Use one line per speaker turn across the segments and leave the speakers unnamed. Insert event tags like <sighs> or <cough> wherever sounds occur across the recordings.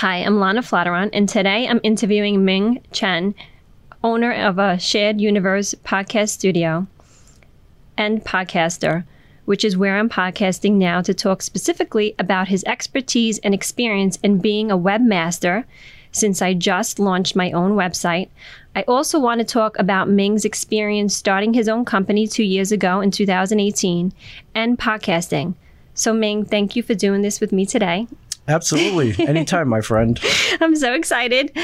Hi, I'm Lana Flatteron, and today I'm interviewing Ming Chen, owner of a Shared Universe podcast studio and podcaster, which is where I'm podcasting now to talk specifically about his expertise and experience in being a webmaster since I just launched my own website. I also want to talk about Ming's experience starting his own company two years ago in 2018 and podcasting. So, Ming, thank you for doing this with me today.
Absolutely. <laughs> Anytime, my friend.
I'm so excited.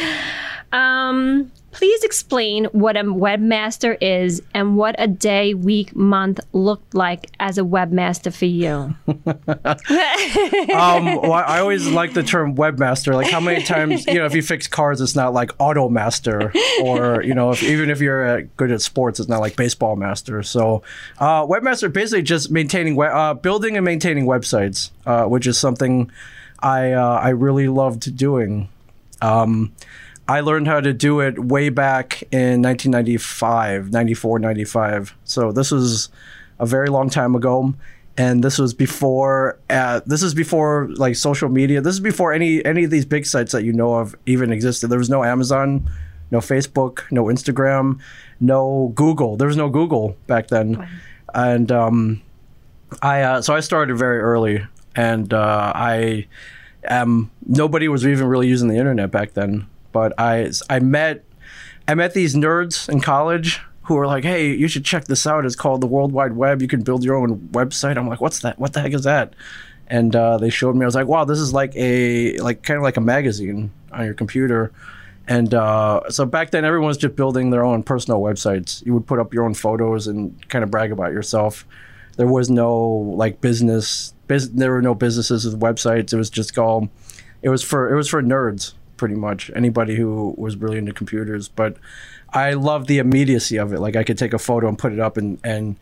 Um, please explain what a webmaster is and what a day, week, month looked like as a webmaster for you. <laughs>
um, well, I always like the term webmaster. Like, how many times, you know, if you fix cars, it's not like auto master, or, you know, if, even if you're uh, good at sports, it's not like baseball master. So, uh, webmaster basically just maintaining, uh, building and maintaining websites, uh, which is something I, uh, I really loved doing. Um, I learned how to do it way back in 1995, 94, 95. So this was a very long time ago. And this was before. Uh, this is before like social media. This is before any any of these big sites that you know of even existed. There was no Amazon, no Facebook, no Instagram, no Google. There was no Google back then, wow. and um, I uh, so I started very early, and uh, I um, nobody was even really using the internet back then but I I met I met these nerds in college who were like, "Hey, you should check this out. It's called the World Wide Web. You can build your own website." I'm like, "What's that? What the heck is that?" And uh, they showed me. I was like, "Wow, this is like a like kind of like a magazine on your computer." And uh, so back then, everyone was just building their own personal websites. You would put up your own photos and kind of brag about yourself. There was no like business. There were no businesses with websites. It was just all. It was for it was for nerds pretty much anybody who was really into computers. But I love the immediacy of it. Like I could take a photo and put it up, and and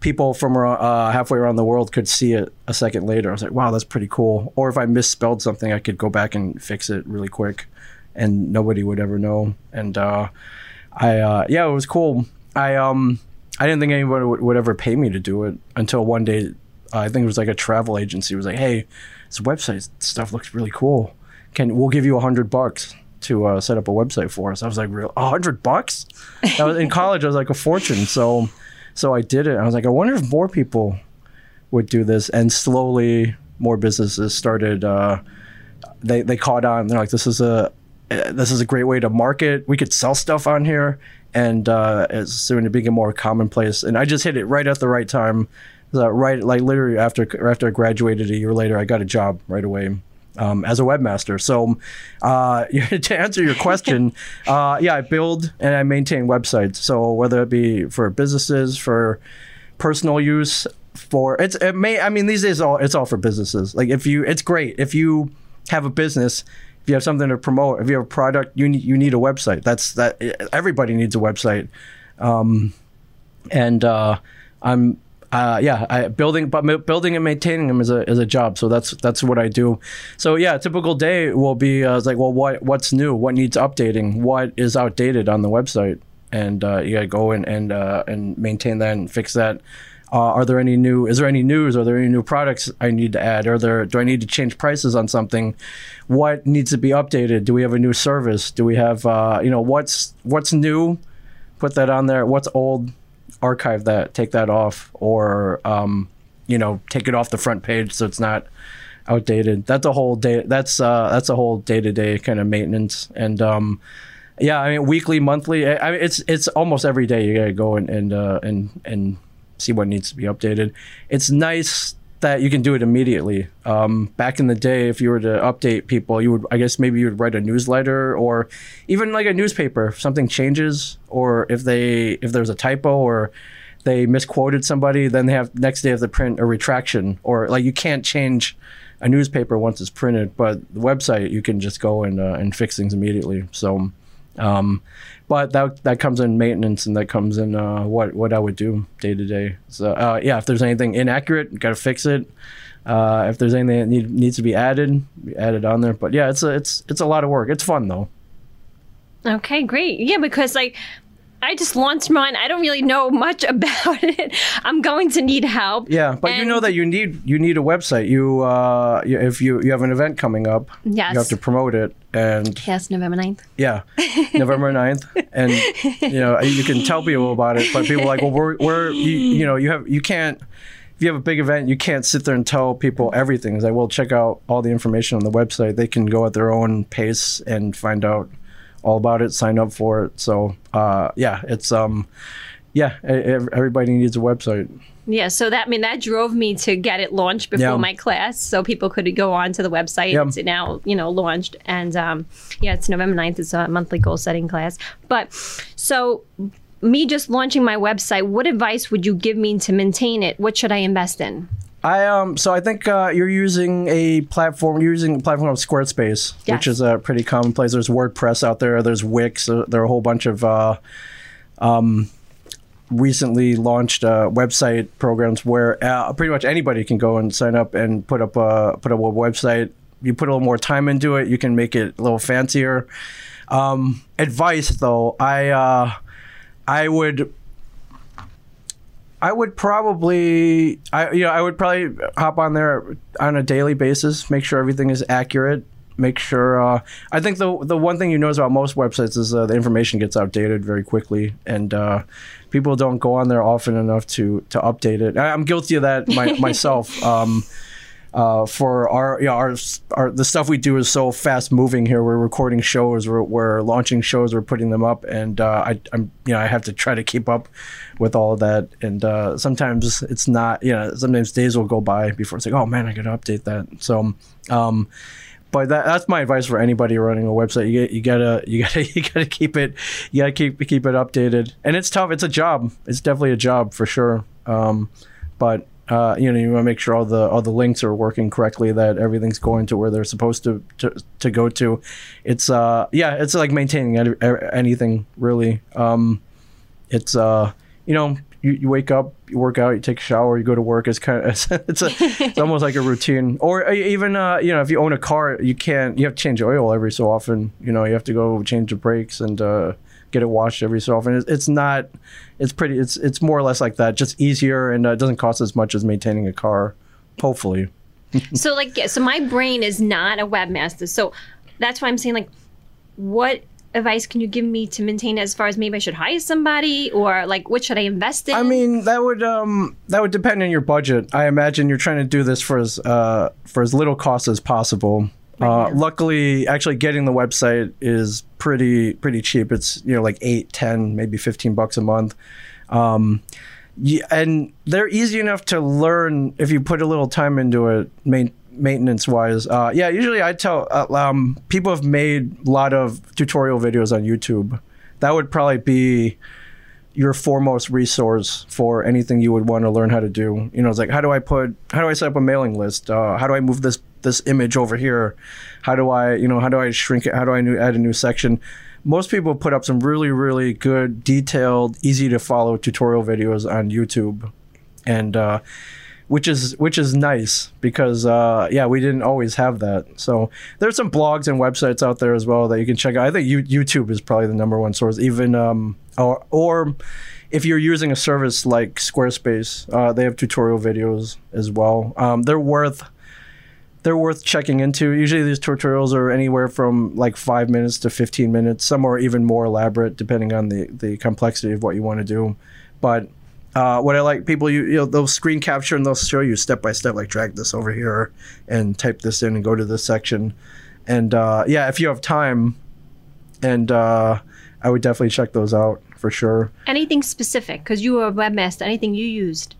people from uh, halfway around the world could see it a second later. I was like, wow, that's pretty cool. Or if I misspelled something, I could go back and fix it really quick, and nobody would ever know. And uh, I uh, yeah, it was cool. I um I didn't think anybody would, would ever pay me to do it until one day. I think it was like a travel agency was like, hey, this website stuff looks really cool can we'll give you a hundred bucks to uh, set up a website for us. I was like, real a hundred bucks? I was in college. I was like a fortune. So, so I did it. I was like, I wonder if more people would do this. And slowly, more businesses started. Uh, they they caught on. They're like, this is a this is a great way to market. We could sell stuff on here, and uh, it's soon to become more commonplace. And I just hit it right at the right time. Right, like literally after after I graduated a year later, I got a job right away um, as a webmaster. So, uh, <laughs> to answer your question, <laughs> uh, yeah, I build and I maintain websites. So whether it be for businesses, for personal use, for it's it may I mean these days all it's all for businesses. Like if you, it's great if you have a business. If you have something to promote, if you have a product, you need, you need a website. That's that. Everybody needs a website, um, and uh, I'm uh, yeah, I, building but building and maintaining them is a is a job. So that's that's what I do. So yeah, typical day will be uh, like, well, what what's new? What needs updating? What is outdated on the website? And uh, you gotta go in and uh, and maintain that and fix that. Uh, are there any new? Is there any news? Are there any new products I need to add? Are there? Do I need to change prices on something? What needs to be updated? Do we have a new service? Do we have uh, you know what's what's new? Put that on there. What's old? Archive that, take that off, or um, you know, take it off the front page so it's not outdated. That's a whole day. That's uh, that's a whole day to day kind of maintenance. And um, yeah, I mean, weekly, monthly. I mean, it's it's almost every day you gotta go and and uh, and and see what needs to be updated. It's nice that you can do it immediately. Um, back in the day, if you were to update people, you would, I guess, maybe you would write a newsletter or even like a newspaper. If something changes, or if they if there's a typo or they misquoted somebody, then they have next day have to print a retraction or like you can't change a newspaper once it's printed, but the website you can just go and uh, and fix things immediately. So. Um, but that that comes in maintenance and that comes in uh, what what I would do day to day. So uh, yeah, if there's anything inaccurate, got to fix it. Uh, if there's anything that need, needs to be added, be added on there. But yeah, it's a, it's it's a lot of work. It's fun though.
Okay, great. Yeah, because like I just launched mine. I don't really know much <laughs> about it. I'm going to need help.
Yeah, but you know that you need you need a website. You uh, you- if you you have an event coming up,
Yes.
you have to promote it, and
Yes, November 9th.
yeah, <laughs> November 9th. and you know you can tell people about it, but people are like, well, we're we're you, you know you have you can't. If you have a big event, you can't sit there and tell people everything. It's like, well, check out all the information on the website. They can go at their own pace and find out all about it, sign up for it. So, uh, yeah, it's um, yeah, everybody needs a website.
Yeah, so that I mean that drove me to get it launched before
Yeah.
my class, so people could go on to the website.
Yeah.
It's now you know launched, and um, yeah, it's November 9th. It's a monthly goal setting class. But so me just launching my website, what advice would you give me to maintain it? What should I invest in?
I um so I think uh, you're using a platform you're using a platform of Squarespace,
Yes.
which is a pretty commonplace. There's WordPress out there. There's Wix. uh, There are a whole bunch of uh, um, recently launched uh, website programs where uh, pretty much anybody can go and sign up and put up a put up a website. You put a little more time into it, you can make it a little fancier. Um, advice though, I uh, I would I would probably, I you know, I would probably hop on there on a daily basis, make sure everything is accurate, make sure. Uh, I think the the one thing you notice about most websites is uh, the information gets outdated very quickly, and uh, people don't go on there often enough to to update it. I, I'm guilty of that my, <laughs> myself. Um, uh, for our, you know, our, our, the stuff we do is so fast moving here. We're recording shows, we're, we're launching shows, we're putting them up, and uh, I, I'm, you know, I have to try to keep up with all of that. And uh, sometimes it's not, you know, sometimes days will go by before it's like, oh man, I got to update that. So, um, but that, that's my advice for anybody running a website. You, you gotta, <laughs> you gotta, you gotta keep it, you gotta keep keep it updated. And it's tough. It's a job. It's definitely a job for sure. Um, but uh, you know, you want to make sure all the all the links are working correctly, that everything's going to where they're supposed to to, to go to. It's uh, yeah, it's like maintaining any, anything really. Um, it's uh, you know, you, you wake up, you work out, you take a shower, you go to work. It's kind of <laughs> it's it's, a, it's <laughs> almost like a routine. Or uh, even uh, you know, if you own a car, you can't you have to change oil every so often. You know, you have to go change the brakes and uh, get it washed every so often. It's, it's not. It's pretty. It's it's more or less like that. Just easier and uh, it doesn't cost as much as maintaining a car. Hopefully. <laughs>
so like so my brain is not a webmaster so that's why i'm saying like what advice can you give me to maintain as far as maybe i should hire somebody or like what should i invest in
I mean, that would um that would depend on your budget. I imagine you're trying to do this for as uh for as little cost as possible. Uh, luckily, actually getting the website is pretty pretty cheap. It's you know like eight, ten, maybe fifteen bucks a month. Um, yeah, and they're easy enough to learn if you put a little time into it. Main, maintenance wise, uh, yeah. Usually, I tell uh, um, people have made a lot of tutorial videos on YouTube. That would probably be your foremost resource for anything you would want to learn how to do. You know, it's like how do I put how do I set up a mailing list? Uh, how do I move this this image over here? How do I you know how do I shrink it? How do I new, add a new section? Most people put up some really really good, detailed, easy to follow tutorial videos on YouTube, and uh, which is which is nice because uh, yeah, we didn't always have that. So there's some blogs and websites out there as well that you can check out. I think you, YouTube is probably the number one source. Even um, or or if you're using a service like Squarespace, uh, they have tutorial videos as well. Um, they're worth they're worth checking into. Usually these tutorials are anywhere from like five minutes to 15 minutes. Some are even more elaborate depending on the, the complexity of what you want to do. But uh, what I like, people, you, you know, they'll screen capture and they'll show you step by step, like drag this over here and type this in and go to this section. And uh, yeah, if you have time, and uh, I would definitely check those out for sure.
anything specific because you were a webmaster anything you used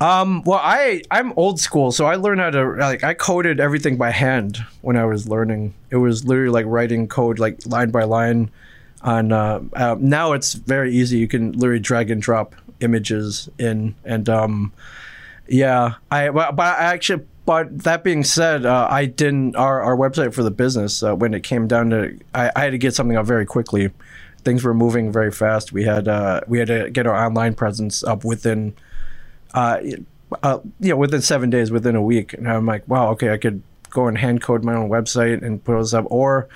Um, well, I I'm old school, so I learned how to like I coded everything by hand when I was learning. It was literally like writing code like line by line. On uh, uh, now it's very easy. You can literally drag and drop images in, and um, yeah, I but, I actually. But that being said, uh, I didn't our, our website for the business uh, when it came down to I, I had to get something up very quickly. Things were moving very fast. We had uh, we had to get our online presence up within uh, uh, you know, within seven days, within a week. And I'm like, wow, okay, I could go and hand code my own website and put those up. Or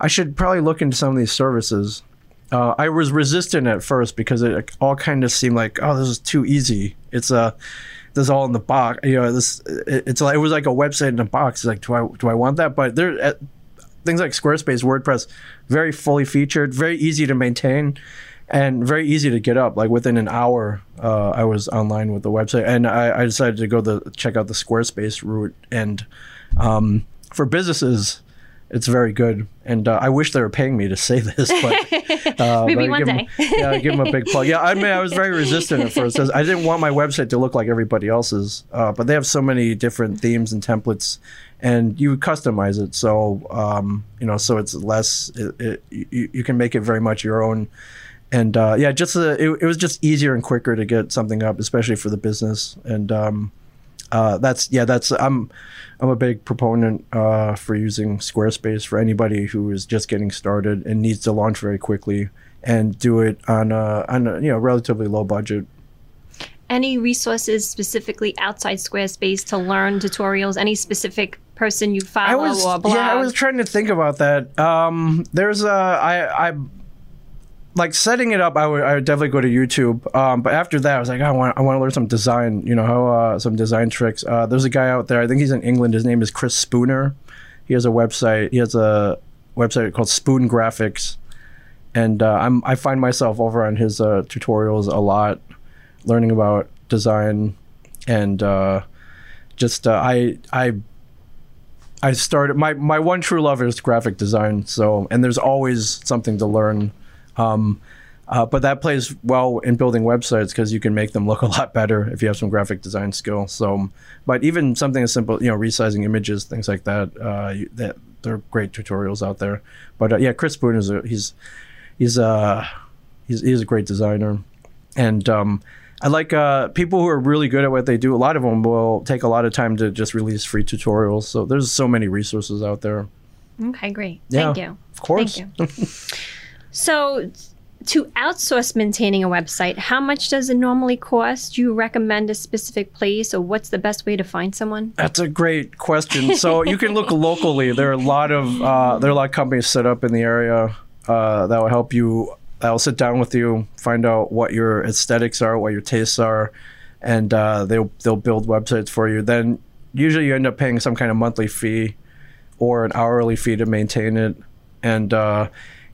I should probably look into some of these services. uh, I was resistant at first because it all kind of seemed like, oh, this is too easy. It's a uh, this all in the box. You know, this it, it's like it was like a website in a box. It's like, do I do I want that? But there, uh, things like Squarespace, WordPress, very fully featured, very easy to maintain, and very easy to get up. Like within an hour, uh, I was online with the website, and I, I, decided to go the check out the Squarespace route. And um, for businesses, it's very good. And uh, I wish they were paying me to say this, but <laughs>
uh, <laughs> maybe one
day. Them, yeah, give them a big plug. Yeah, I mean, I was very resistant at first. I didn't want my website to look like everybody else's, uh, but they have so many different themes and templates, and you customize it. So um, you know, so it's less. It, it, you, you, can make it very much your own. And uh, yeah, just uh, it, it, was just easier and quicker to get something up, especially for the business. And um, uh, that's yeah, that's I'm I'm a big proponent uh, for using Squarespace for anybody who is just getting started and needs to launch very quickly and do it on a, on a you know relatively low budget.
Any resources specifically outside Squarespace to learn tutorials? Any specific person you follow
I was,
or blog?
Yeah, I was trying to think about that. Um, there's a I I like setting it up, I would, I would definitely go to YouTube. Um, but after that, I was like, I want I want to learn some design. You know, how uh, some design tricks. Uh, there's a guy out there. I think he's in England. His name is Chris Spooner. He has a website. He has a website called Spoon Graphics, and uh, I'm I find myself over on his uh, tutorials a lot, learning about design, and uh, just uh, I I I started my my one true love is graphic design. So and there's always something to learn um, uh, but that plays well in building websites because you can make them look <laughs> a lot better if you have some graphic design skill. So, but even something as simple, you know, resizing images, things like that, uh, you, that there are great tutorials out there. But uh, yeah, Chris Spoon is a, he's he's a uh, he's he's a great designer, and um, I like uh, people who are really good at what they do. A lot of them will take a lot of time to just release free tutorials. So there's so many resources out there.
Okay, great. Yeah, Thank you.
Of course.
Thank you. <laughs> So, to outsource maintaining a website, how much does it normally cost? Do you recommend a specific place, or what's the best way to find someone?
That's a great question. So you can look locally. There are a lot of uh, there are a lot of companies set up in the area uh, that will help you. That will sit down with you, find out what your aesthetics are, what your tastes are, and uh, they'll they'll build websites for you. Then usually you end up paying some kind of monthly fee or an hourly fee to maintain it, and uh,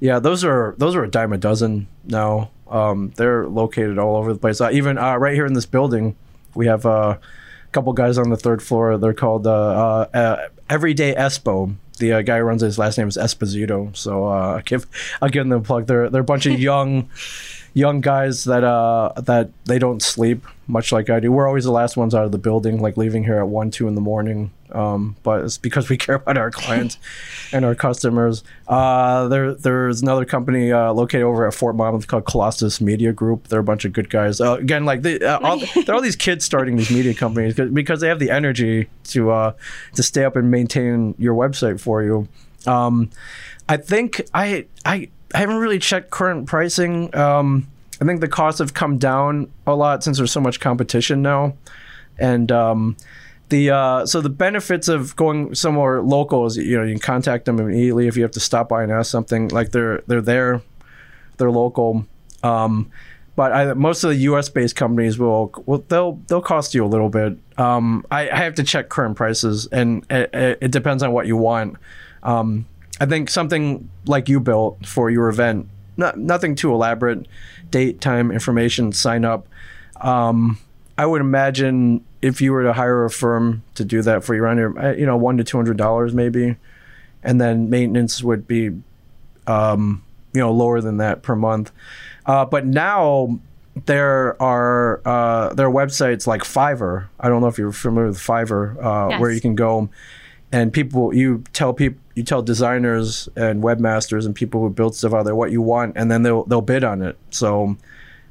yeah, those are those are a dime a dozen now. Um, they're located all over the place. Uh, even uh, right here in this building, we have uh, a couple guys on the third floor. They're called uh, uh, Everyday Espo. The uh, guy who runs it, his last name is Esposito. So I give I'll give them a plug. They're they're a bunch of <laughs> young young guys that uh that they don't sleep much like I do. We're always the last ones out of the building, like leaving here at one, two in the morning. Um, but it's because we <laughs> care about our clients and our customers. Uh, there, there's another company uh, located over at Fort Monmouth called Colossus Media Group. They're a bunch of good guys. Uh, again, like they, uh, all, they're all these kids starting these media companies because they have the energy to uh, to stay up and maintain your website for you. Um, I think I I I haven't really checked current pricing. Um, I think the costs have come down a lot since there's so much competition now, and um, the uh, so the benefits of going somewhere local is you know you can contact them immediately if you have to stop by and ask something like they're they're there, they're local. Um, but I, most of the U.S. based companies will, will they'll they'll cost you a little bit. Um, I, I, have to check current prices, and it, it depends on what you want. Um, I think something like you built for your event, not, nothing too elaborate, date, time, information, sign up. Um, I would imagine if you were to hire a firm to do that for you around here, uh, you know, one to two hundred dollars maybe, and then maintenance would be, um, you know, lower than that per month. Uh, but now there are uh, there are websites like Fiverr. I don't know if you're familiar with Fiverr, uh, yes. where you can go and people you tell people you tell designers and webmasters and people who build stuff out there what you want and then they'll they'll bid on it. So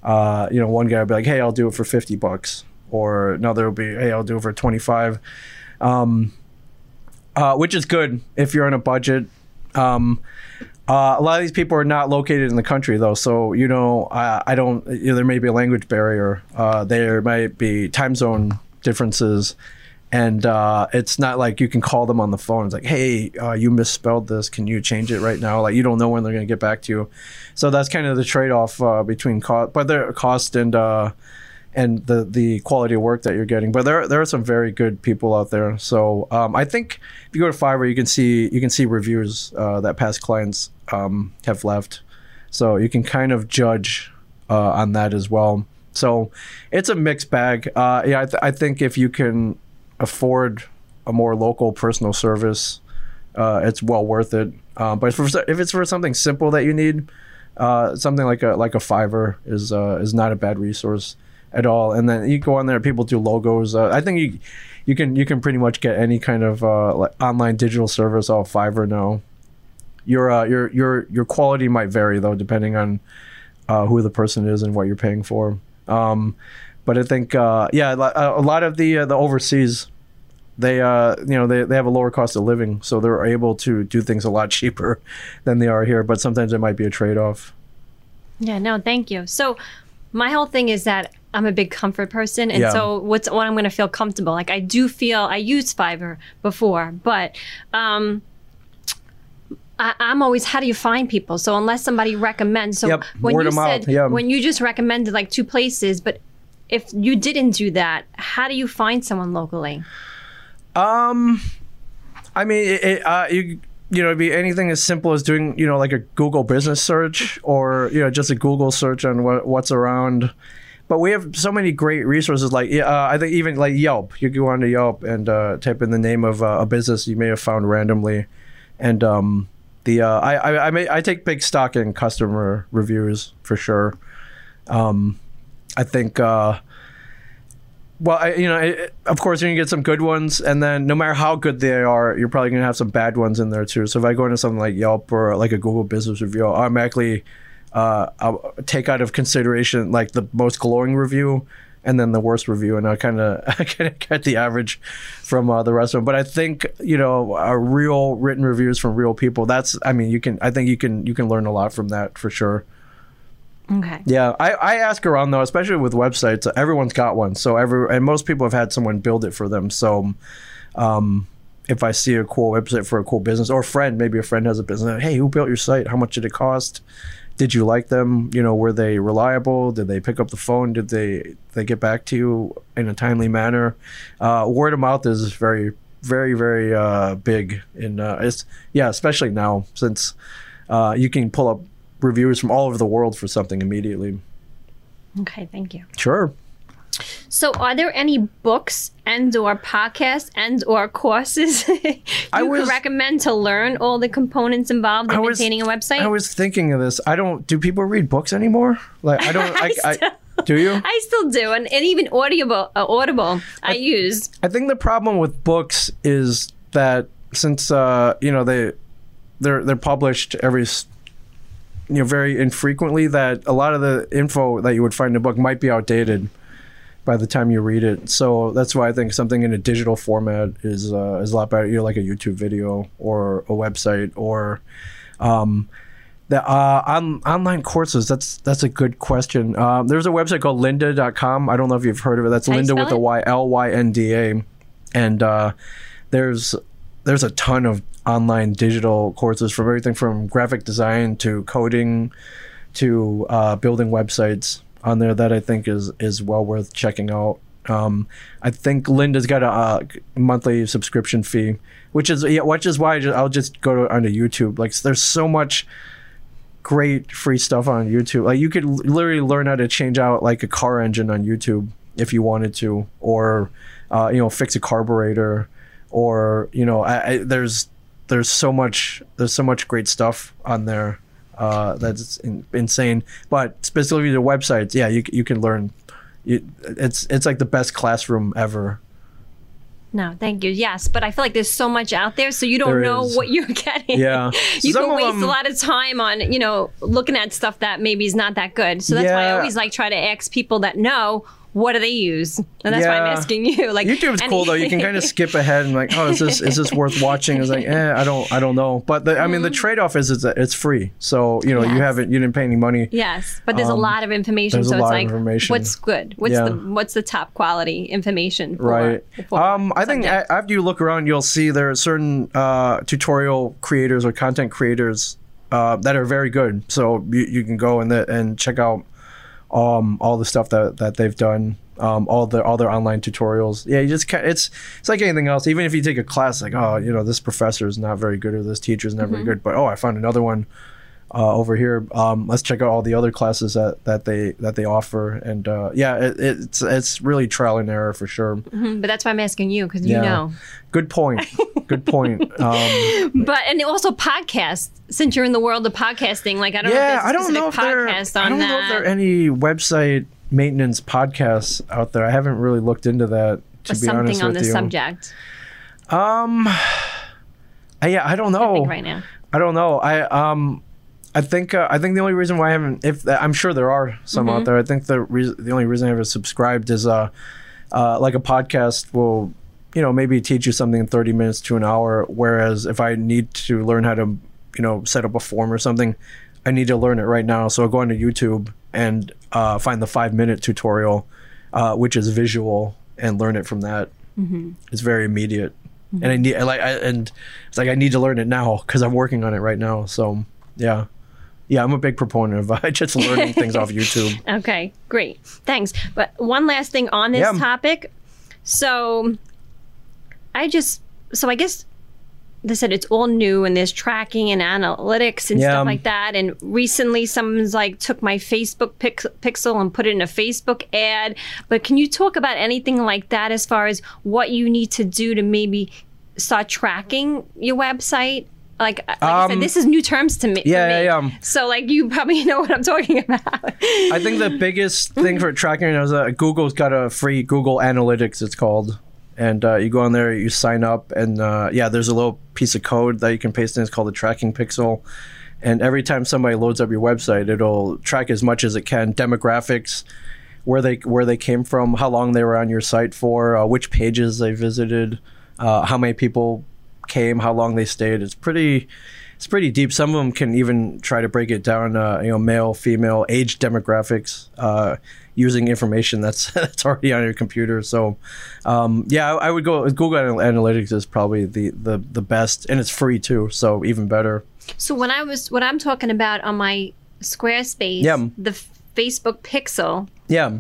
uh, you know one guy will be like hey i'll do it for 50 bucks. Or another will be hey i'll do it for 25 um, uh, which is good if you're on a budget. Um, uh, a lot of these people are not located in the country though. So you know i, I don't you know, there may be a language barrier. Uh, there might be time zone differences and uh, it's not like you can call them on the phone. It's like, hey, uh, you misspelled this. Can you change it right now? Like you don't know when they're going to get back to you. So that's kind of the trade off uh, between cost, but their cost and uh, and the the quality of work that you're getting. But there there are some very good people out there. So um, I think if you go to Fiverr, you can see you can see reviews uh, that past clients um, have left. So you can kind of judge uh, on that as well. So it's a mixed bag. Yeah, I, th- I think if you can afford a more local personal service, uh, it's well worth it. Um, but if, for, if it's for something simple that you need, uh, something like a like a Fiverr is uh, is not a bad resource at all. And then you go on there, people do logos. Uh, I think you you can you can pretty much get any kind of uh, like online digital service off Fiverr now. Your your your your quality might vary though, depending on who the person is and what you're paying for. Um, but I think uh, yeah, a lot of the uh, the overseas they uh you know they, they have a lower cost of living so they're able to do things a lot <laughs> cheaper than they are here but sometimes it might be a trade-off
yeah no thank you so my whole thing is that i'm a big comfort person and
Yeah.
so what's what i'm going to feel comfortable like i do feel i used fiverr before but um I, I'm always how do you find people? So unless somebody recommends, so
Yep,
when
word
you said
yeah.
when you just recommended like two places, but if you didn't do that, how do you find someone locally?
Um, I mean, it, it, uh, you you know, it'd be anything as simple as doing you know like a Google business search or you know just a Google search on what, what's around. But we have so many great resources. Like uh, I think even like Yelp, you go onto Yelp and uh, type in the name of uh, a business you may have found randomly, and um, the uh, I I I, may, I take big stock in customer reviews for sure. Um, I think. Uh, well, I, you know, it, of course, you're gonna get some good ones, and then no matter how good they are, you're probably gonna have some bad ones in there too. So if I go into something like Yelp or like a Google Business Review, I'll automatically uh, I'll take out of consideration like the most glowing review and then the worst review, and I kind of <laughs> get the average from uh, the rest of them. But I think you know, real written reviews from real people. That's I mean, you can I think you can you can learn a lot from that for sure.
Okay.
Yeah, I, I ask around though, especially with websites. Everyone's got one, so every and most people have had someone build it for them. So, um, if I see a cool website for a cool business or a friend, maybe a friend has a business. Hey, who built your site? How much did it cost? Did you like them? You know, were they reliable? Did they pick up the phone? Did they they get back to you in a timely manner? Uh, word of mouth is very very very uh, big in uh, it's yeah, especially now since uh, you can pull up reviews from all over the world for something immediately.
Okay. Thank you.
Sure.
So, are there any books and or podcasts and or courses <laughs> you
I was-
could recommend to learn all the components involved in
was-
maintaining a website?
I was thinking of this. I don't. Do people read books anymore? Like I don't. <laughs> I, I, <laughs> do you?
I still do, and, and even Audible, uh, Audible, I, use.
I think the problem with books is that since uh, you know they they're they're published every you know very infrequently that a lot of the info that you would find in a book might be outdated by the time you read it. So that's why I think something in a digital format is uh, is a lot better. You know, like a YouTube video or a website or um, the uh, on, online courses. That's that's a good question. Um, there's a website called Lynda.com. I don't know if you've heard of it. That's
How
Linda with a
it?
Y L Y N D A, and uh, there's there's a ton of online digital courses from everything from graphic design to coding to uh, building websites on there that I think is is well worth checking out. Um, I think Lynda's got a uh, monthly subscription fee, which is yeah, which is why I just, I'll just go to, onto YouTube. Like there's so much great free stuff on YouTube. Like you could literally learn how to change out like a car engine on YouTube if you wanted to, or uh, you know fix a carburetor, or you know I, I, there's there's so much there's so much great stuff on there uh, that's in, insane. But specifically the websites, yeah, you you can learn. You, it's it's like the best classroom ever.
No, thank you. Yes, but I feel like there's so much out there, so you don't
There
know
is.
what you're <laughs> getting.
Yeah.
you
Some
can waste
them-
a lot of time on you know looking at stuff that maybe is not that good. So that's why I always like try to ask people that know what do they use? And that's why I'm asking you. Like
YouTube's
any-
cool though. You can kind of <laughs> skip ahead and like, oh, is this is this worth watching? It's like, eh, I don't I don't know. But the, I mean, the trade off is it's it's free. So you know, you
Mm-hmm.
Haven't you didn't pay any money.
Yes, but there's a lot of information,
Um,
so it's like,
information.
what's good? What's
Yeah.
the what's the top quality information? For,
Right.
for
Um, I think a- after you look around, you'll see there are certain uh, tutorial creators or content creators uh, that are very good. So you, you can go and the, and check out um, all the stuff that, that they've done. Um, all the all their online tutorials. Yeah, you just it's it's like anything else. Even if you take a class, like oh, you know, this professor is not very good or this teacher is not
Mm-hmm.
very good, but oh, I found another one uh, over here. Um, let's check out all the other classes that, that they that they offer. And uh, yeah, it, it's it's really trial and error for sure. <laughs>
Mhm, but that's why I'm asking you because you know.
Good point. Good point. Um, <laughs>
But and also podcasts. Since you're in the world of podcasting, like I don't know
yeah,
if there's
I don't know if there. I don't know if there are any website maintenance podcasts out there. I haven't really looked into that. To
or
be
something
honest
on
with
the
you,
subject.
um, <sighs> I, yeah, I don't know.
right now.
I don't know. I um, I think uh, I think the only reason why I haven't, if I'm sure there are some
Mm-hmm.
out there. I think the reason, the only reason I haven't subscribed is uh, uh, like a podcast will, you know, maybe teach you something in 30 minutes to an hour. Whereas if I need to learn how to, you know, set up a form or something, I need to learn it right now. So I go onto YouTube and uh, find the five minute tutorial, uh, which is visual, and learn it from that. Mm-hmm. It's very immediate, and I need like I, and it's like I need to learn it now because I'm working on it right now. So yeah, yeah, I'm a big proponent of uh, <laughs> just learning things off YouTube. <laughs>
Okay, great. Thanks. But one last thing on this
Yeah.
topic. So I just so I guess they said it's all new and there's tracking and analytics and
Yeah.
stuff like that. And recently someone's like took my Facebook pix- pixel and put it in a Facebook ad. But can you talk about anything like that as far as what you need to do to maybe start tracking your website? Like, like I said,
Um,
this is new terms to me.
yeah,
me.
yeah, yeah.
So, like, you probably <laughs> know what I'm talking about.
I think the biggest thing for tracking is that Google's got a free Google Analytics. It's called, and uh, you go on there, you sign up, and uh, yeah, there's a little piece of code that you can paste in. It's called the tracking pixel, and every time somebody loads up your website, it'll track as much as it can demographics, where they where they came from, how long they were on your site for, uh, which pages they visited, uh, how many people came, how long they stayed. It's pretty. It's pretty deep. Some of them can even try to break it down. Uh, you know, male, female, age demographics, uh, using information that's <laughs> that's already on your computer. So, um, yeah, I, I would go. Google Analytics is probably the, the the best, and it's free too. So even better.
So when I was what I'm talking about on my Squarespace,
Yeah.
the Facebook Pixel,
Yeah.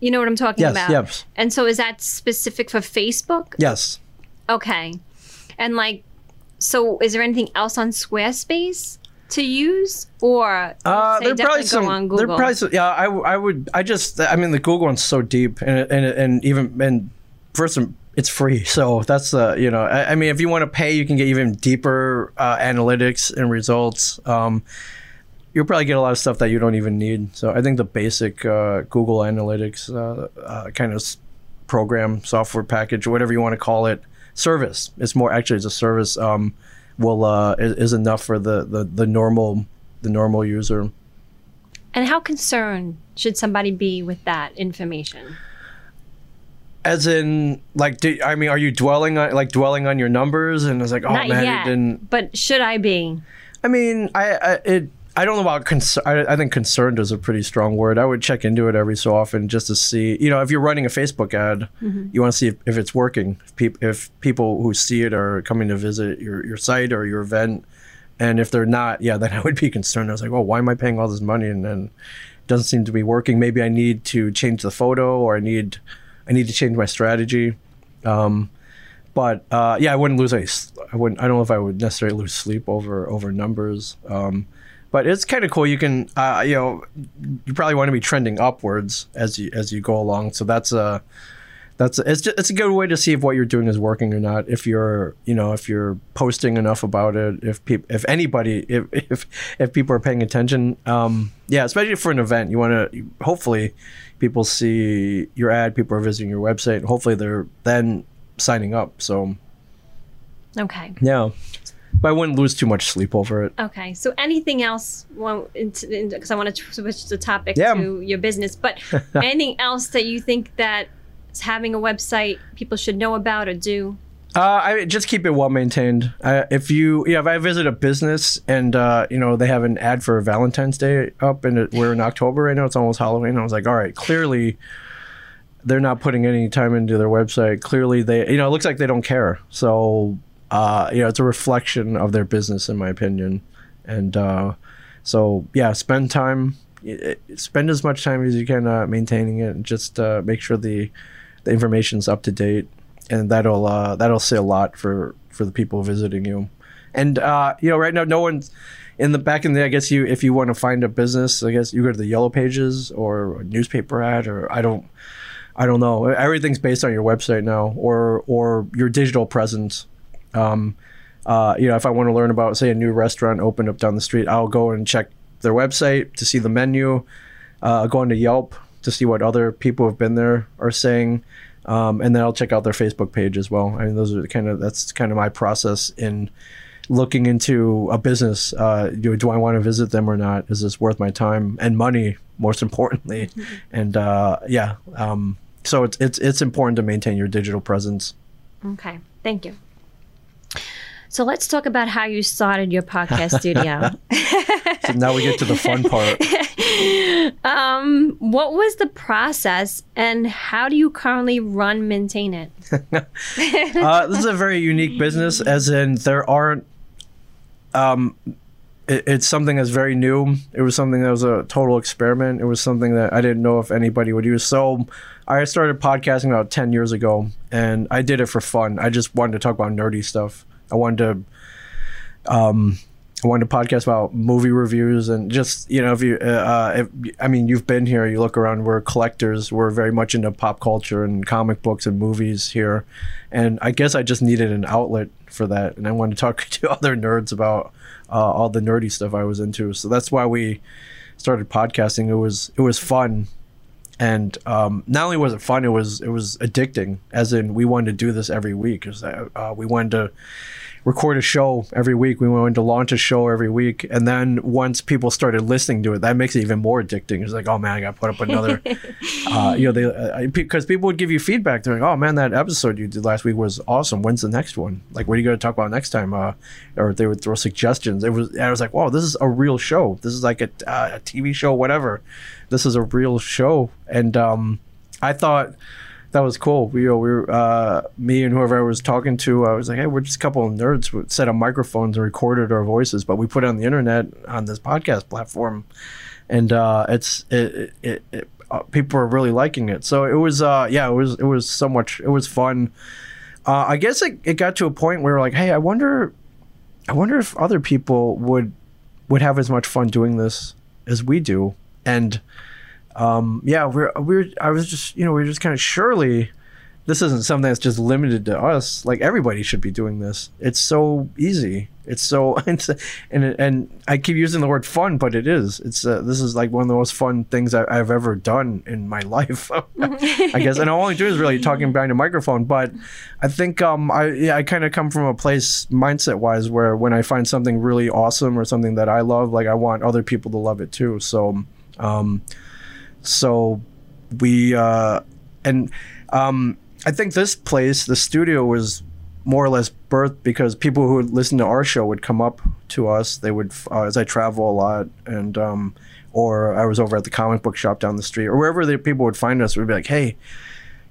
you know what I'm talking
Yes.
about.
Yes.
And so is that specific for Facebook?
Yes.
Okay. And like so is there anything else on Squarespace to use or
Uh, there probably some.
on
There probably some, yeah. I, I would. I just. I mean, the Google one's so deep, and and and even and first, um, it's free. <laughs> So that's uh, you know. I, I mean, if you want to pay, you can get even deeper uh, analytics and results. Um, you'll probably get a lot of stuff that you don't even need. So I think the basic uh, Google Analytics uh, uh, kind of program, software package, whatever you want to call it, service. It's more actually it's a service. Um, will uh, is, is enough for the, the the normal the normal user.
and how concerned should somebody be with that information?
As in, like, do, I mean, are you dwelling on like dwelling on your numbers? And it's like, oh
Not
man,
yet.
it didn't.
But should I be?
I mean, I, I it. I don't know about concern. I, I think concerned is a pretty strong word. I would check into it every so often just to see. You know, if you're running a Facebook ad, you want to see if, if it's working. If, peop, if people who see it are coming to visit your, your site or your event, and if they're not, yeah, then <laughs> I would be concerned. I was like, well, why am I paying all this money and then it doesn't seem to be working? Maybe I need to change the photo or I need I need to change my strategy. Um, but uh, yeah, I wouldn't lose any. I wouldn't. I don't know if I would necessarily lose sleep over over numbers. Um, but it's kind of cool. You can, uh, you know, you probably want to be trending upwards as you as you go along. So that's a that's a, it's just, it's a good way to see if what you're doing is working or not. If you're you know if you're posting enough about it, if peop, if anybody if <laughs> if if people are paying attention, um, yeah, especially for an event, you want to hopefully people see your ad, people are visiting your website, and hopefully they're then signing up. So
Okay.
yeah. But I wouldn't lose too much sleep over it.
Okay. So anything else? Because I want to switch the topic
Yeah.
to your business, but <laughs> anything else that you think that having a website people should know about or do?
Uh, I just keep it well maintained. If you, yeah, if I visit a business and uh, you know they have an ad for Valentine's Day up, and it, we're in October right now, it's almost Halloween. I was like, all right, clearly they're not putting any time into their website. Clearly, they, you know, it looks like they don't care. So, uh, you know, it's a reflection of their business, in my opinion. And uh, so, yeah, spend time, i- spend as much time as you can uh, maintaining it, and just uh, make sure the the information's up to date, and that'll uh, that'll say a lot for for the people visiting you. And uh, you know, right now, no one's in the back in the. I guess you, if you want to find a business, I guess you go to the yellow pages or a newspaper ad, or I don't, I don't know. Everything's based on your website now, or or your digital presence. Um, uh, you know, if I want to learn about, say, a new restaurant opened up down the street, I'll go and check their website to see the menu. Uh, I'll go into Yelp to see what other people have been there are saying, um, and then I'll check out their Facebook page as well. I mean, those are kind of that's kind of my process in looking into a business. Uh, do, do I want to visit them or not? Is this worth my time and money? Most importantly, <laughs> and uh, yeah, um, so it's it's it's important to maintain your digital presence.
Okay. Thank you. So let's talk about how you started your podcast <laughs> studio.
So now we get to the fun part. <laughs>
um, what was the process and how do you currently run, maintain it? <laughs>
uh, this is a very unique business, as in there aren't. Um, it, it's something that's very new. It was something that was a total experiment. It was something that I didn't know if anybody would use. So I started podcasting about ten years ago, and I did it for fun. I just wanted to talk about nerdy stuff. I wanted to. Um, I wanted to podcast about movie reviews and just you know if you uh, uh, if, I mean you've been here you look around we're collectors we're very much into pop culture and comic books and movies here. And I guess I just needed an outlet for that and I wanted to talk <laughs> to other nerds about uh, all the nerdy stuff I was into. So that's why we started podcasting. It was it was fun and um, not only was it fun it was it was addicting as in we wanted to do this every week 'cause, uh, uh, we wanted to record a show every week. We wanted to launch a show every week, and then once people started listening to it, that makes it even more addicting. It's like, oh man, I got to put up another. <laughs> uh, you know, they uh, because people would give you feedback. They're like, oh man, that episode you did last week was awesome. When's the next one? Like, what are you going to talk about next time? Uh, or they would throw suggestions. It was. I was like, wow, this is a real show. This is like a, uh, a TV show, whatever. This is a real show, and um, I thought that was cool. We, you know, we were, uh, me and whoever I was talking to, I was like, hey, we're just a couple of nerds who set up microphones and recorded our voices, but we put it on the internet on this podcast platform, and uh, it's it, it, it uh, people are really liking it. So it was, uh, yeah, it was it was so much, it was fun. Uh, I guess it, it got to a point where like, hey, I wonder, I wonder if other people would would have as much fun doing this as we do, and um, yeah, we're we're I was just you know we are just kind of surely this isn't something that's just limited to us. Like everybody should be doing this. It's so easy. It's so <laughs> it's, and and I keep using the word fun, but it is. It's uh, this is like one of the most fun things I, I've ever done in my <laughs> life. <laughs> I guess, and all I do is really talking behind a microphone. But I think um I yeah, I kind of come from a place mindset wise where when I find something really awesome or something that I love, like I want other people to love it too. So um so we uh and um i think this place the studio was more or less birthed because people who would listen to our show would come up to us. They would uh, as i travel a lot and um or i was over at the comic book shop down the street or wherever the people would find us would be like hey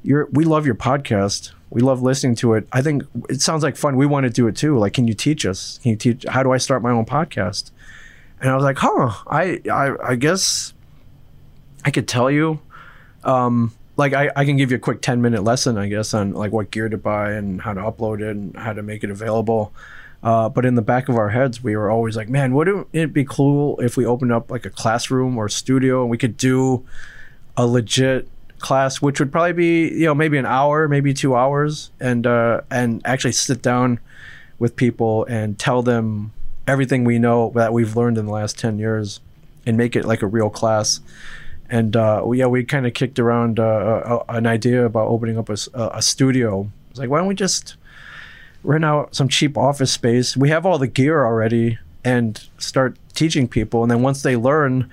you're we love your podcast. We love listening to it. I think it sounds like fun. We want to do it too. Like can you teach us? Can you teach how do i start my own podcast? And i was like huh i i, I guess I could tell you, um, like I, I can give you a quick ten minute lesson, I guess, on like what gear to buy and how to upload it and how to make it available. Uh, but in the back of our heads, we were always like, man, wouldn't it be cool if we opened up like a classroom or studio and we could do a legit class, which would probably be you know maybe an hour, maybe two hours, and uh, and actually sit down with people and tell them everything we know that we've learned in the last ten years, and make it like a real class and uh, yeah, we kind of kicked around uh, uh, an idea about opening up a studio. It's like, why don't we just rent out some cheap office space. We have all the gear already and start teaching people. And then once they learn,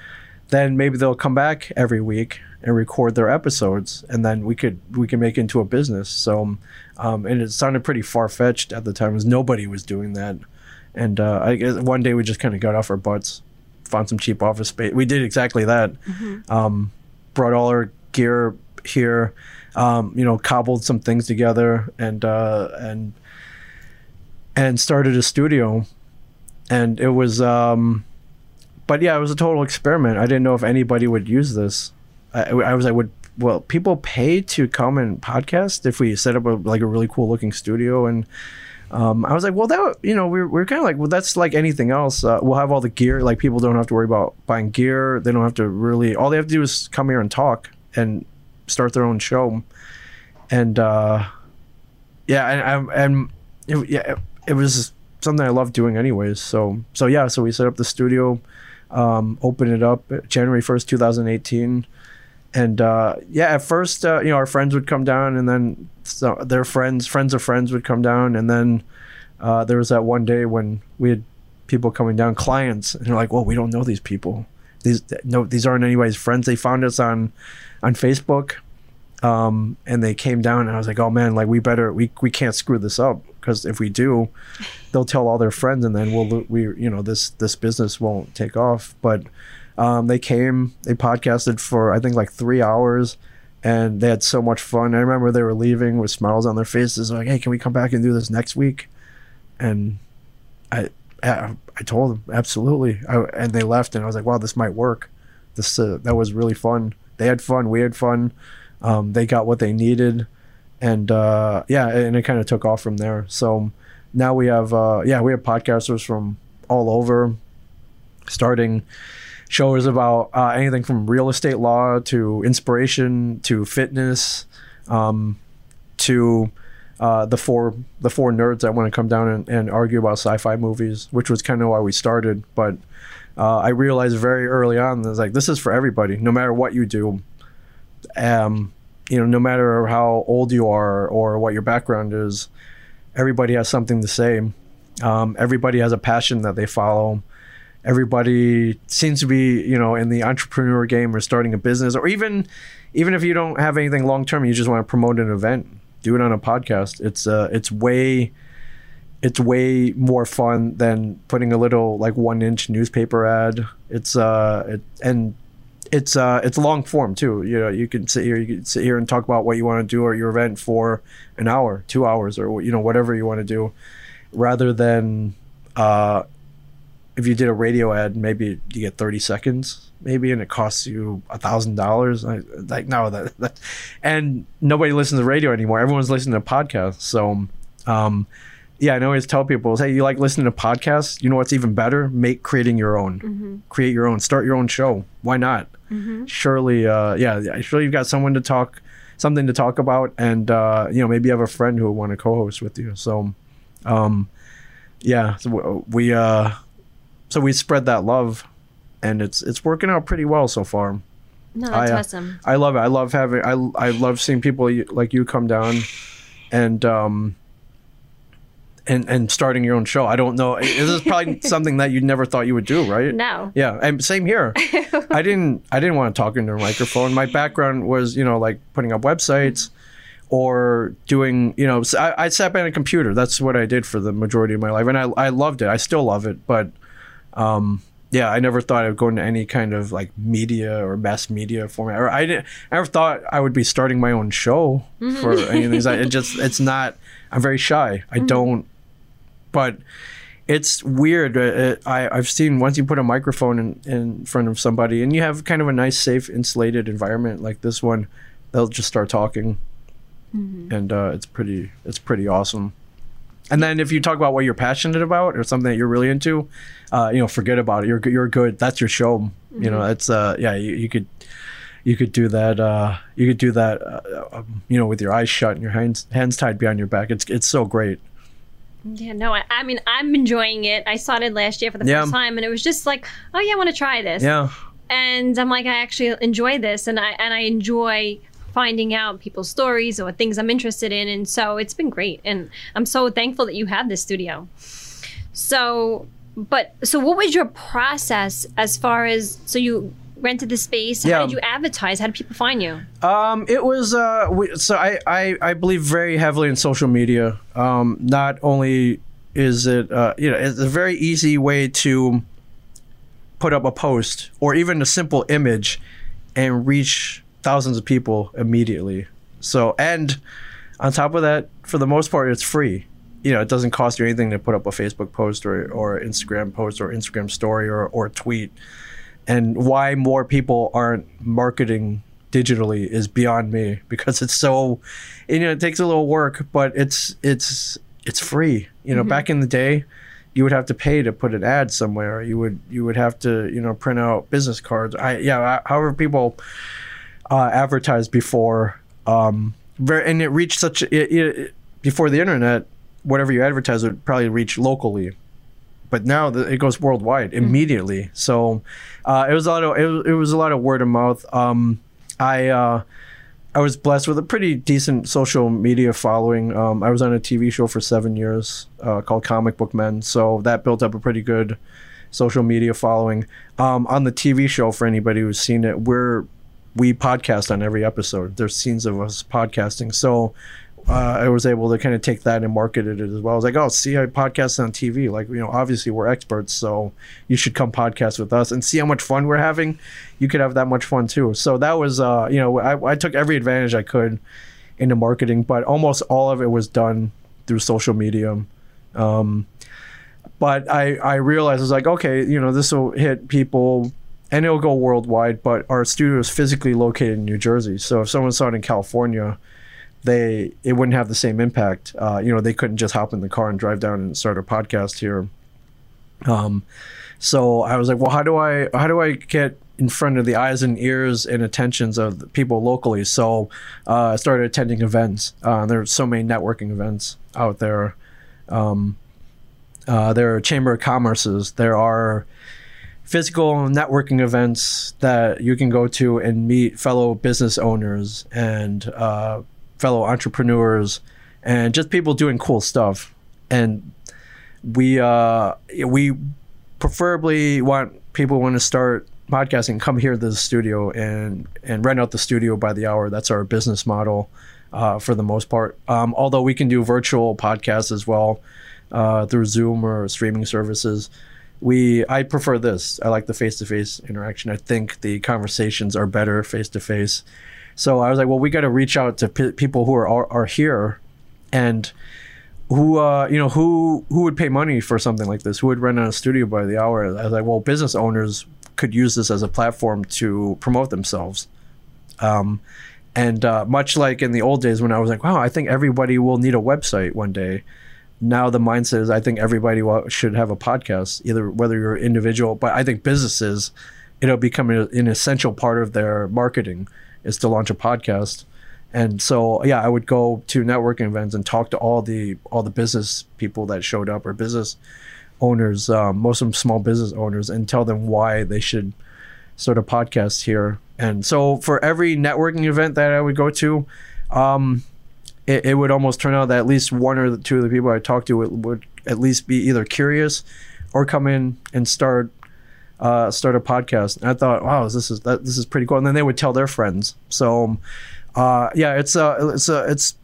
then maybe they'll come back every week and record their episodes, and then we could we can make into a business. So, um, and it sounded pretty far fetched at the time, because nobody was doing that. And uh, I guess one day we just kind of got off our butts, found some cheap office space. We did exactly that. Um, brought all our gear here, um, you know, cobbled some things together, and uh, and and started a studio. And it was, um, but yeah, it was a total experiment. I didn't know if anybody would use this. I, I was like, would well, people pay to come and podcast if we set up a like a really cool looking studio and. Um, I was like, well, that you know, we're, we're kind of like, well, that's like anything else. Uh, we'll have all the gear. Like people don't have to worry about buying gear. They don't have to really. All they have to do is come here and talk and start their own show. And uh, yeah, and and, it, yeah, it, was something I loved doing anyways. So so yeah, so we set up the studio, um, opened it up January first, two thousand eighteen. And uh, yeah, at first, uh, you know, our friends would come down, and then their friends, friends of friends, would come down, and then uh, there was that one day when we had people coming down, clients, and they're like, "Well, we don't know these people. These no, these aren't anybody's friends. They found us on on Facebook, um, and they came down, and I was like, "Oh man, like we better we we can't screw this up because if we do, they'll tell all their friends, and then we'll we you know this this business won't take off." But um, they came, they podcasted for I think like three hours, and they had so much fun. I remember they were leaving with smiles on their faces, like, "Hey, can we come back and do this next week?" And I I, I told them absolutely, I, and they left, and I was like, "Wow, this might work." This uh, that was really fun. They had fun, we had fun. Um, they got what they needed, and uh, yeah, and it kind of took off from there. So now we have uh, yeah we have podcasters from all over, starting shows about uh, anything from real estate law to inspiration to fitness um, to uh, the four the four nerds that want to come down and, and argue about sci-fi movies, which was kind of why we started. But uh, I realized very early on that like this is for everybody, no matter what you do. Um, you know, no matter how old you are or what your background is, everybody has something to say. Um, everybody has a passion that they follow everybody seems to be you know in the entrepreneur game or starting a business or even even if you don't have anything long term you just want to promote an event do it on a podcast. It's uh it's way it's way more fun than putting a little like one inch newspaper ad. It's uh it, and it's uh it's long form too. You know you can sit here you can sit here and talk about what you want to do at your event for an hour two hours or you know whatever you want to do rather than uh if you did a radio ad, maybe you get 30 seconds, maybe, and it costs you a thousand dollars. Like, no, that, that, and nobody listens to radio anymore. Everyone's listening to podcasts. So, um, yeah, I always tell people, hey, you like listening to podcasts? You know what's even better? Make creating your own, create your own, start your own show. Why not? Surely, uh, yeah, surely you've got someone to talk, something to talk about, and uh, you know maybe you have a friend who will want to co-host with you. So, um, yeah, so we. Uh, so we spread that love and it's it's working out pretty well so far.
No, that's
I, uh,
awesome.
i love it. I love having i, I love seeing people like you come down and um and and starting your own show. I don't know. This is probably <laughs> something that you never thought you would do right?
No.
yeah and same here. <laughs> I didn't i didn't want to talk into a microphone. My background was you know like putting up websites or doing you know I, I sat behind a computer. That's what i did for the majority of my life and i, I loved it. I still love it but um yeah i never thought i would go into any kind of like media or mass media format. Or i didn't i never thought i would be starting my own show for any of these. I- it just it's not i'm very shy. I don't but it's weird. Uh, uh, I, I've seen once you put a microphone in, in front of somebody and you have kind of a nice, safe, insulated environment like this one, they'll just start talking, and uh, it's pretty it's pretty awesome. And then if you talk about what you're passionate about or something that you're really into, uh, you know, forget about it. You're good- you're good. That's your show. You know, it's uh yeah you, you could you could do that uh you could do that uh, um, you know with your eyes shut and your hands hands tied behind your back. It's it's so great.
Yeah, no, I, I mean, I'm enjoying it. I started last year for the
Yeah.
first time, and it was just like, oh yeah, I want to try this.
Yeah.
And I'm like, I actually enjoy this, and I and I enjoy finding out people's stories or things I'm interested in. And so it's been great. And I'm so thankful that you have this studio. So, but so what was your process as far as so you rented the space?
Yeah.
How did you advertise? How did people find you?
Um, it was uh, we, so I, I I believe very heavily in social media. Um, not only is it uh, you know it's a very easy way to put up a post or even a simple image and reach thousands of people immediately. So and on top of that, for the most part, it's free. You know, it doesn't cost you anything to put up a Facebook post or or Instagram post or Instagram story or or tweet. And why more people aren't marketing digitally is beyond me <laughs> because it's so you know it takes a little work but it's it's it's free. You know mm-hmm. back in the day you would have to pay to put an ad somewhere. You would you would have to you know print out business cards. I yeah however people uh, advertised before um very and it reached such it, it, before the internet whatever you advertise would probably reach locally but now the, it goes worldwide immediately. So uh, it was a lot of it was, it was a lot of word of mouth. Um, I uh, I was blessed with a pretty decent social media following. Um, I was on a TV show for seven years uh, called Comic Book Men, so that built up a pretty good social media following. Um, on the TV show, for anybody who's seen it, we're we podcast on every episode. There's scenes of us podcasting, so uh, I was able to kind of take that and market it as well. I was like, oh, see, I podcast on TV. Like, you know, obviously we're experts, so you should come podcast with us and see how much fun we're having. You could have that much fun too. So that was, uh, you know, I, I took every advantage I could into marketing, but almost all of it was done through social media. Um, but I, I realized I was like, okay, you know, this will hit people and it'll go worldwide, but our studio is physically located in New Jersey. So if someone saw it in California, they it wouldn't have the same impact. Uh, you know, they couldn't just hop in the car and drive down and start a podcast here. Um, so I was like, well, how do I how do I get in front of the eyes and ears and attentions of people locally? So uh, I started attending events. Uh, there's so many networking events out there. Um, uh, there are chamber of commerces. There are physical networking events that you can go to and meet fellow business owners and uh, fellow entrepreneurs and just people doing cool stuff. And we uh, we preferably want people want to start podcasting come here to the studio and and rent out the studio by the hour. That's our business model uh, for the most part. Um, although we can do virtual podcasts as well uh, through Zoom or streaming services. We I prefer this. I like the face to face interaction. I think the conversations are better face to face. So I was like, well, we got to reach out to p- people who are, are are here, and who uh you know who who would pay money for something like this? Who would rent a studio by the hour? I was like, well, business owners could use this as a platform to promote themselves. Um, and uh, much like in the old days when I was like, wow, I think everybody will need a website one day. Now the mindset is, I think everybody should have a podcast, either whether you're an individual, but I think businesses, it'll become an essential part of their marketing is to launch a podcast. And so, yeah, I would go to networking events and talk to all the all the business people that showed up or business owners, um, most of them small business owners, and tell them why they should start a podcast here. And so, for every networking event that I would go to, um, it, it would almost turn out that at least one or two of the people I talked to would, would at least be either curious or come in and start uh, start a podcast. And I thought, wow, this is that this is pretty cool. And then they would tell their friends. So, uh, yeah, it's a it's a it's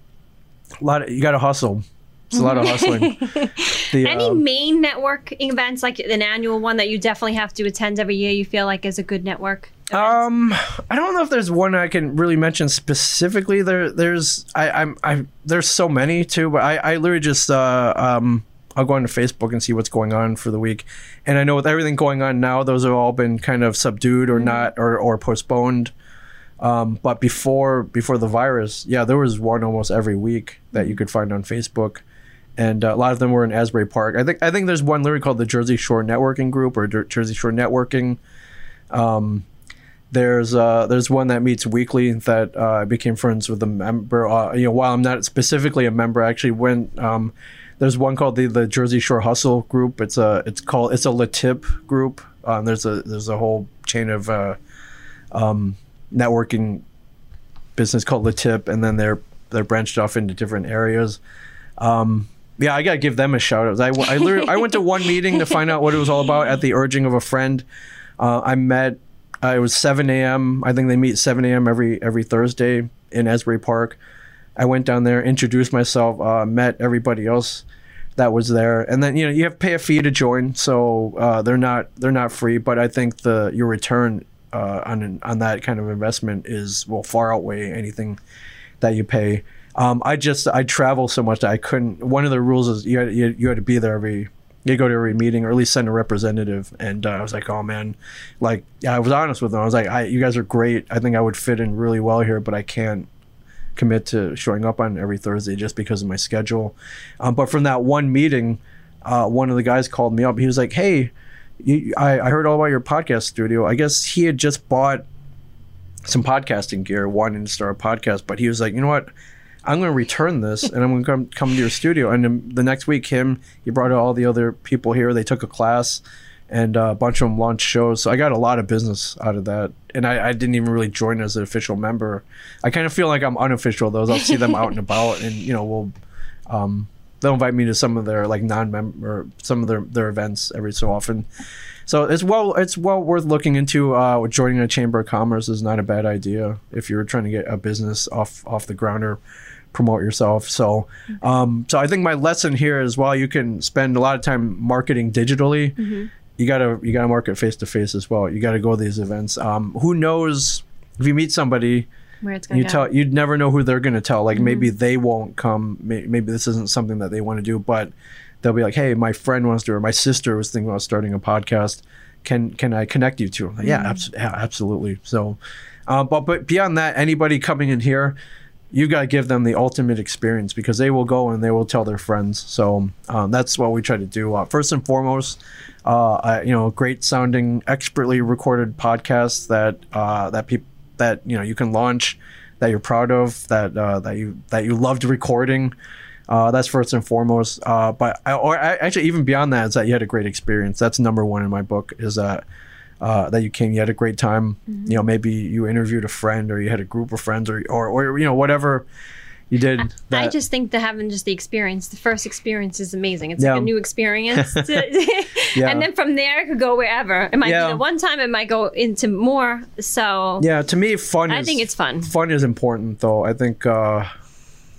a lot. Of, you got to hustle. It's a lot of hustling. <laughs> The,
Any
um,
main networking events, like an annual one that you definitely have to attend every year, you feel like is a good network?
Um, I don't know if there's one I can really mention specifically. There, there's I, I'm I there's so many too, but I, I literally just uh um I'll go onto Facebook and see what's going on for the week, and I know with everything going on now, those have all been kind of subdued or not or or postponed. Um, but before before the virus, yeah, there was one almost every week that you could find on Facebook, and uh, a lot of them were in Asbury Park. I think I think there's one literally called the Jersey Shore Networking Group or Jer- Jersey Shore Networking. Um, there's uh, there's one that meets weekly that uh, I became friends with a member. Uh, you know, while I'm not specifically a member, I actually went. Um, there's one called the the Jersey Shore Hustle Group. It's a it's called it's a LeTip group. Um, there's a there's a whole chain of uh, um, networking business called LeTip, and then they're they're branched off into different areas. Um, yeah, I gotta give them a shout out. I, I, I went to one meeting to find out what it was all about at the urging of a friend. Uh, I met. Uh, it was 7 a.m. I think they meet 7 a.m. every every Thursday in Asbury Park. I went down there, introduced myself, uh, met everybody else that was there, and then you know you have to pay a fee to join, so uh, they're not they're not free. But I think the your return uh, on on that kind of investment is will far outweigh anything that you pay. Um, I just I travel so much that I couldn't. One of the rules is you had, you, you had to be there every you go to every meeting or at least send a representative. And uh, I was like, oh man, like I was honest with them. I was like, I, you guys are great. I think I would fit in really well here, but I can't commit to showing up on every Thursday just because of my schedule. Um, but from that one meeting, uh, one of the guys called me up. He was like, hey, you, I, I heard all about your podcast studio. I guess he had just bought some podcasting gear, wanting to start a podcast, but he was like, you know what? I'm going to return this and I'm going to come, come to your studio. And the next week, him, he brought all the other people here. They took a class and uh, a bunch of them launched shows. So I got a lot of business out of that. And I, I didn't even really join as an official member. I kind of feel like I'm unofficial, though. I'll see them out and about and, you know, we'll, um, they'll invite me to some of their like non-member, some of their, their events every so often. So it's well it's well worth looking into. Uh, joining a chamber of commerce is not a bad idea if you're trying to get a business off off the ground or promote yourself. So, um, so I think my lesson here is while you can spend a lot of time marketing digitally, mm-hmm. you gotta you gotta market face to face as well. You gotta go to these events. Um, who knows if you meet somebody
where it's
you
go.
tell you'd never know who they're going to tell like mm-hmm. maybe they won't come maybe this isn't something that they want to do but they'll be like hey my friend wants to or my sister was thinking about starting a podcast can can i connect you to like, yeah, mm-hmm. abso- yeah, absolutely so uh, but but beyond that anybody coming in here you got to give them the ultimate experience because they will go and they will tell their friends. So um, that's what we try to do. Uh, first and foremost, uh, I, you know, great sounding, expertly recorded podcasts that uh, that people that you know you can launch that you're proud of that uh, that you that you loved recording. Uh, that's first and foremost. But I, or I, actually, even beyond that, is that you had a great experience. That's number one in my book. Is that uh, that you came, you had a great time. Mm-hmm. You know, maybe you interviewed a friend, or you had a group of friends, or or, or you know whatever you did.
I, I just think that having just the experience, the first experience is amazing. It's yeah. like a new experience. <laughs> <laughs> To, yeah. And then from there, it could go wherever. It might yeah. be the one time, it might go into more. So,
yeah, to me, fun
I
is,
think it's fun.
Fun is important, though. I think, uh,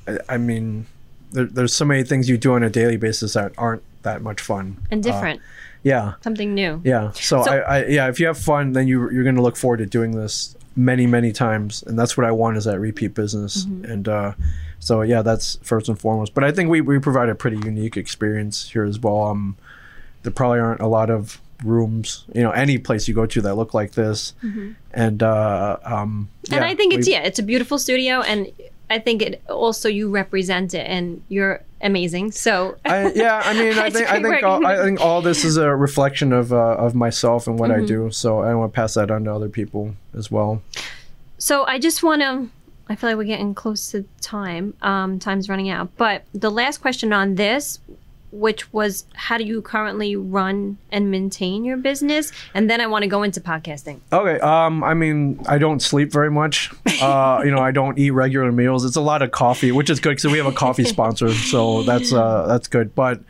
I, I mean, there, there's so many things you do on a daily basis that aren't that much fun
and different. Uh,
yeah,
something new.
Yeah. So, so I, I, yeah, if you have fun, then you you're going to look forward to doing this many many times, and that's what I want is that repeat business. Mm-hmm. And uh, so yeah, that's first and foremost. But I think we we provide a pretty unique experience here as well. Um, there probably aren't a lot of rooms, you know, any place you go to that look like this. Mm-hmm. And uh, um,
yeah, and I think it's yeah, it's a beautiful studio, and I think it also you represent it, and you're amazing. So
I, yeah, I mean, <laughs> I think I think all, I think all this is a reflection of uh, of myself and what mm-hmm. I do. So I want to pass that on to other people as well.
So I just want to. I feel like we're getting close to time. Um, time's running out. But the last question on this which was how do you currently run and maintain your business? And then i want to go into podcasting.
Okay um i mean i don't sleep very much. Uh <laughs> you know i don't eat regular meals. It's a lot of coffee which is good because we have a coffee <laughs> sponsor so that's uh that's good. But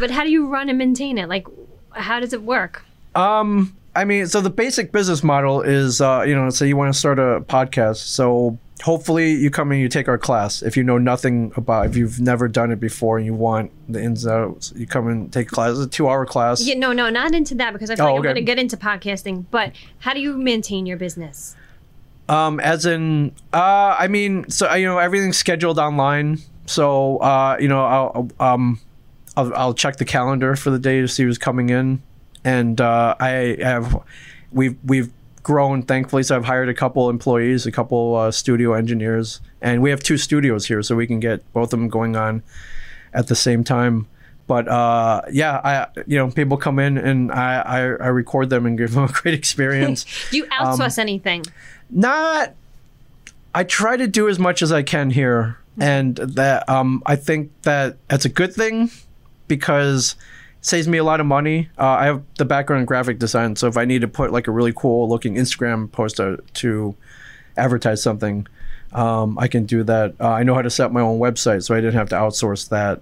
but how do you run and maintain it? Like how does it work?
Um i mean so the basic business model is uh you know say you want to start a podcast. So hopefully you come and you take our class. If you know nothing about if you've never done it before and you want the ins and outs you come and take a class. It's a two hour class.
Yeah no no not into that because i feel oh, like okay. i'm going to get into podcasting but how do you maintain your business?
Um as in uh i mean so you know everything's scheduled online. So uh you know i'll um i'll, I'll check the calendar for the day to see who's coming in. And uh i have we've we've grown thankfully. So i've hired a couple employees a couple uh, studio engineers and we have two studios here so we can get both of them going on at the same time. But uh, yeah i you know people come in and I, I, I record them and give them a great <laughs> experience. <laughs>
Do you outsource um, anything?
not i try to do as much as i can here. And that um, i think that that's a good thing because saves me a lot of money. Uh, I have the background in graphic design, so if I need to put like a really cool looking Instagram post to advertise something, um, I can do that. Uh, I know how to set up my own website, so I didn't have to outsource that.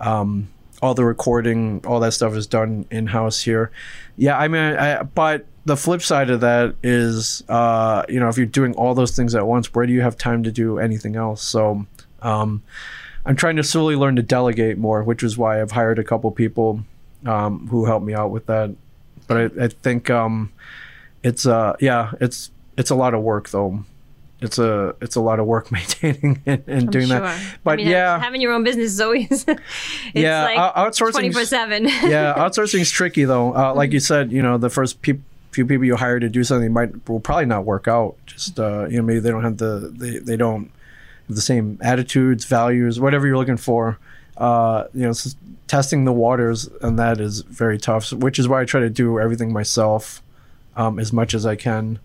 Um, all the recording, all that stuff is done in house here. Yeah, I mean, I, but the flip side of that is, uh, you know, if you're doing all those things at once, where do you have time to do anything else? So, um, I'm trying to slowly learn to delegate more, which is why I've hired a couple people um, who helped me out with that. But I, I think um, it's uh, yeah, it's it's a lot of work though it's a it's a lot of work <laughs> maintaining and, and doing
sure.
that. But
I mean,
yeah,
having your own business is always <laughs> it's
yeah,
like
outsourcing.
twenty four seven. <laughs>
yeah, outsourcing is tricky though. Uh, like you said, you know, the first peop few people you hire to do something might will probably not work out. Just uh, you know, maybe they don't have the they, they don't have the same attitudes, values, whatever you're looking for. Uh, you know, testing the waters and that is very tough. Which is why I try to do everything myself um, as much as I can.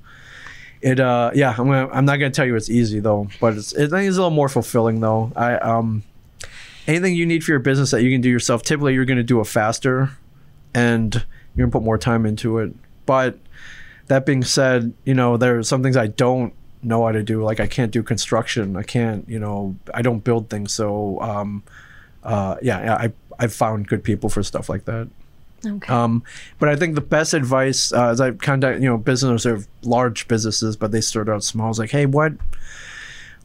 It uh yeah I'm gonna I'm not gonna tell you it's easy though, but it's it, it's a little more fulfilling though. I um anything you need for your business that you can do yourself, typically you're gonna do it faster and you're gonna put more time into it. But that being said, you know, there's some things I don't know how to do. Like I can't do construction. I can't, you know, I don't build things. So um uh yeah, yeah I I've found good people for stuff like that.
Okay.
Um, but I think the best advice uh, is I contact you know businesses or large businesses, but they start out small. It's like, hey, what,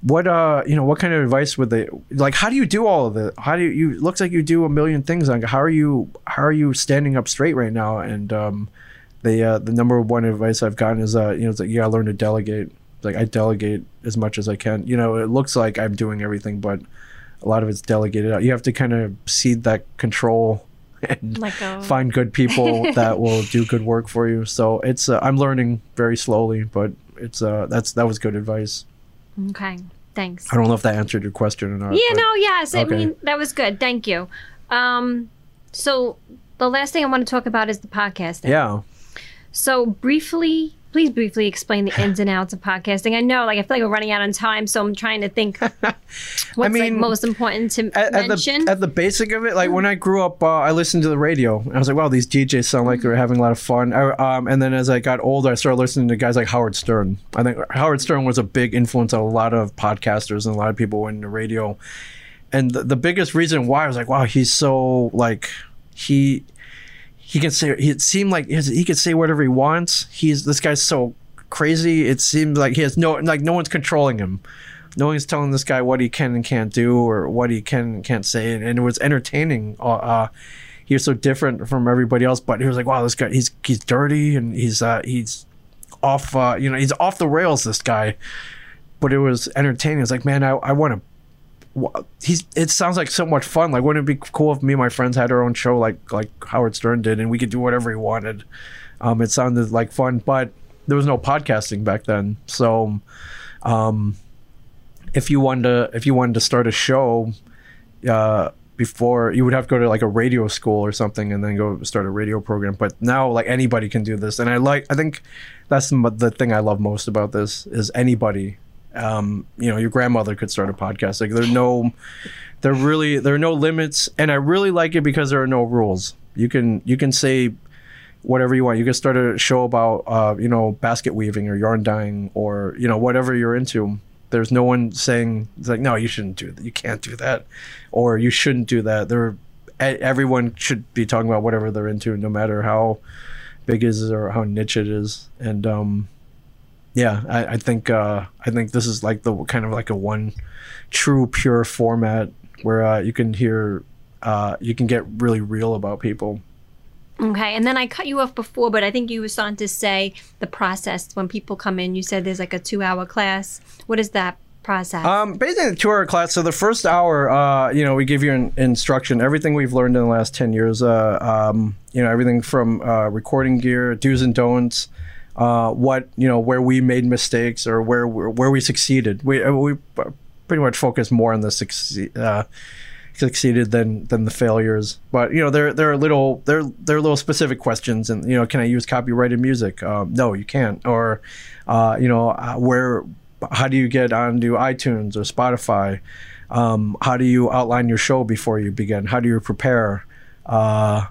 what, uh, you know, what kind of advice would they like? How do you do all of it? How do you? you looks like you do a million things. Like, how are you? How are you standing up straight right now? And um, the uh, the number one advice I've gotten is uh, you know, it's like you gotta learn to delegate. Like I delegate as much as I can. You know, it looks like I'm doing everything, but a lot of it's delegated out. You have to kind of cede that control and find good people <laughs> that will do good work for you. So it's uh, I'm learning very slowly, but it's uh that's that was good advice.
okay. Thanks.
I don't know if that answered your question or not.
Yeah,
but-
no, yes. I mean, that was good. Thank you. Um, so the last thing I want to talk about is the podcasting.
Yeah.
So briefly, please briefly explain the ins and outs of podcasting. I know, like, I feel like we're running out on time, so I'm trying to think <laughs> what's like
mean,
most important to
At, at
mention.
the at the basic of it, like when I grew up, uh, I listened to the radio. I was like, "Wow, these DJs sound like they're having a lot of fun." I, um, and then as I got older, I started listening to guys like Howard Stern. I think Howard Stern was a big influence on a lot of podcasters and a lot of people in the radio. And the, the biggest reason why I was like, "Wow, he's so like he he can say it seemed like his, he could say whatever he wants. He's this guy's so crazy. It seems like he has no like no one's controlling him. No one's telling this guy what he can and can't do or what he can and can't say. And, and it was entertaining. Uh, uh, he was so different from everybody else, but he was like, wow, this guy he's he's dirty and he's uh, he's off. Uh, you know, he's off the rails. This guy. But it was entertaining. It's like, man, I, I want to he's it sounds like so much fun. Like wouldn't it be cool if me and my friends had our own show like like howard stern did and we could do whatever we wanted? Um it sounded like fun but there was no podcasting back then. So um if you wanted to if you wanted to start a show uh before you would have to go to like a radio school or something and then go start a radio program. But now like anybody can do this. And i like i think that's the the thing i love most about this is anybody um, you know, your grandmother could start a podcast. Like there's no, there really there are no limits, and I really like it because there are no rules. You can you can say whatever you want. You can start a show about uh, you know basket weaving or yarn dyeing or you know whatever you're into. There's no one saying it's like no, you shouldn't do that. You can't do that, or you shouldn't do that. There, everyone should be talking about whatever they're into, no matter how big it is or how niche it is. And um, yeah, I, I think uh, I think this is like the kind of like a one true pure format where uh, you can hear uh, you can get really real about people.
okay. And then I cut you off before, but I think you were starting to say the process when people come in. You said there's like a two hour class. What is that process?
Um, basically, the two-hour class. So the first hour, uh, you know, we give you an instruction, everything we've learned in the last ten years. Uh, um, you know, everything from uh, recording gear, do's and don'ts. Uh, what you know, where we made mistakes or where where we succeeded. We uh, we pretty much focus more on the succeed. Uh, succeeded than than the failures. But you know there there are little there there are little specific questions and you know can i use copyrighted music? Um, no you can't. Or uh, you know uh, where how do you get onto itunes or spotify? Um, how do you outline your show before you begin? How do you prepare? Uh,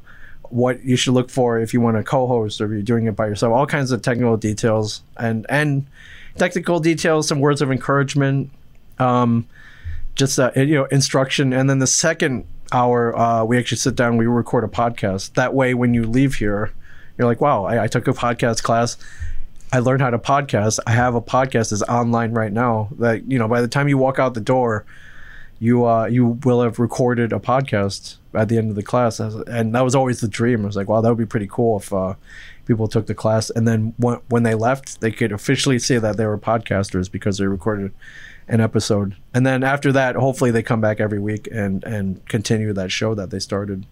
what you should look for if you want to co-host or if you're doing it by yourself all kinds of technical details and and technical details some words of encouragement um, just uh, you know instruction, and then the second hour uh, we actually sit down, we record a podcast. That way, when you leave here, you're like, wow, I, I took a podcast class. I learned how to podcast. I have a podcast that's online right now. That you know, by the time you walk out the door, you uh, you will have recorded a podcast at the end of the class, and that was always the dream. I was like, wow, that would be pretty cool if uh, people took the class, and then when, when they left, they could officially say that they were podcasters because they recorded an episode. And then after that, hopefully they come back every week and and continue that show that they started.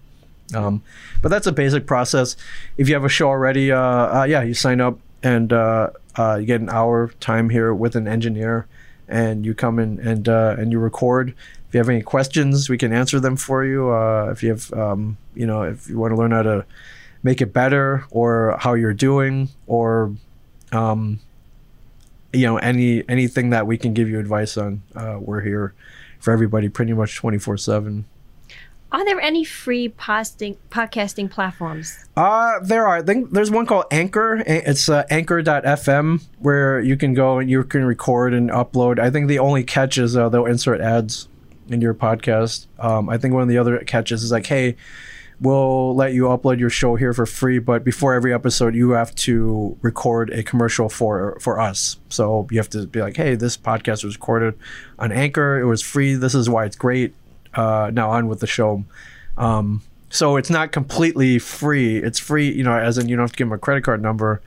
Um, but that's a basic process. If you have a show already, uh, uh, yeah, you sign up and uh, uh, you get an hour time here with an engineer, and you come in and uh, and you record. If you have any questions, we can answer them for you. Uh, if you have, um, you know, if you want to learn how to make it better or how you're doing or um, you know any anything that we can give you advice on uh, we're here for everybody pretty much 24 7
are there any free posting, podcasting platforms?
Uh there are. I think there's one called anchor. It's uh, anchor.fm where you can go and you can record and upload. I think the only catch is uh, they'll insert ads in your podcast. Um, i think one of the other catches is like hey we'll let you upload your show here for free but before every episode you have to record a commercial for for us. So you have to be like hey this podcast was recorded on anchor. It was free. This is why it's great. Uh, now on with the show. Um, so it's not completely free. It's free you know as in you don't have to give them a credit card number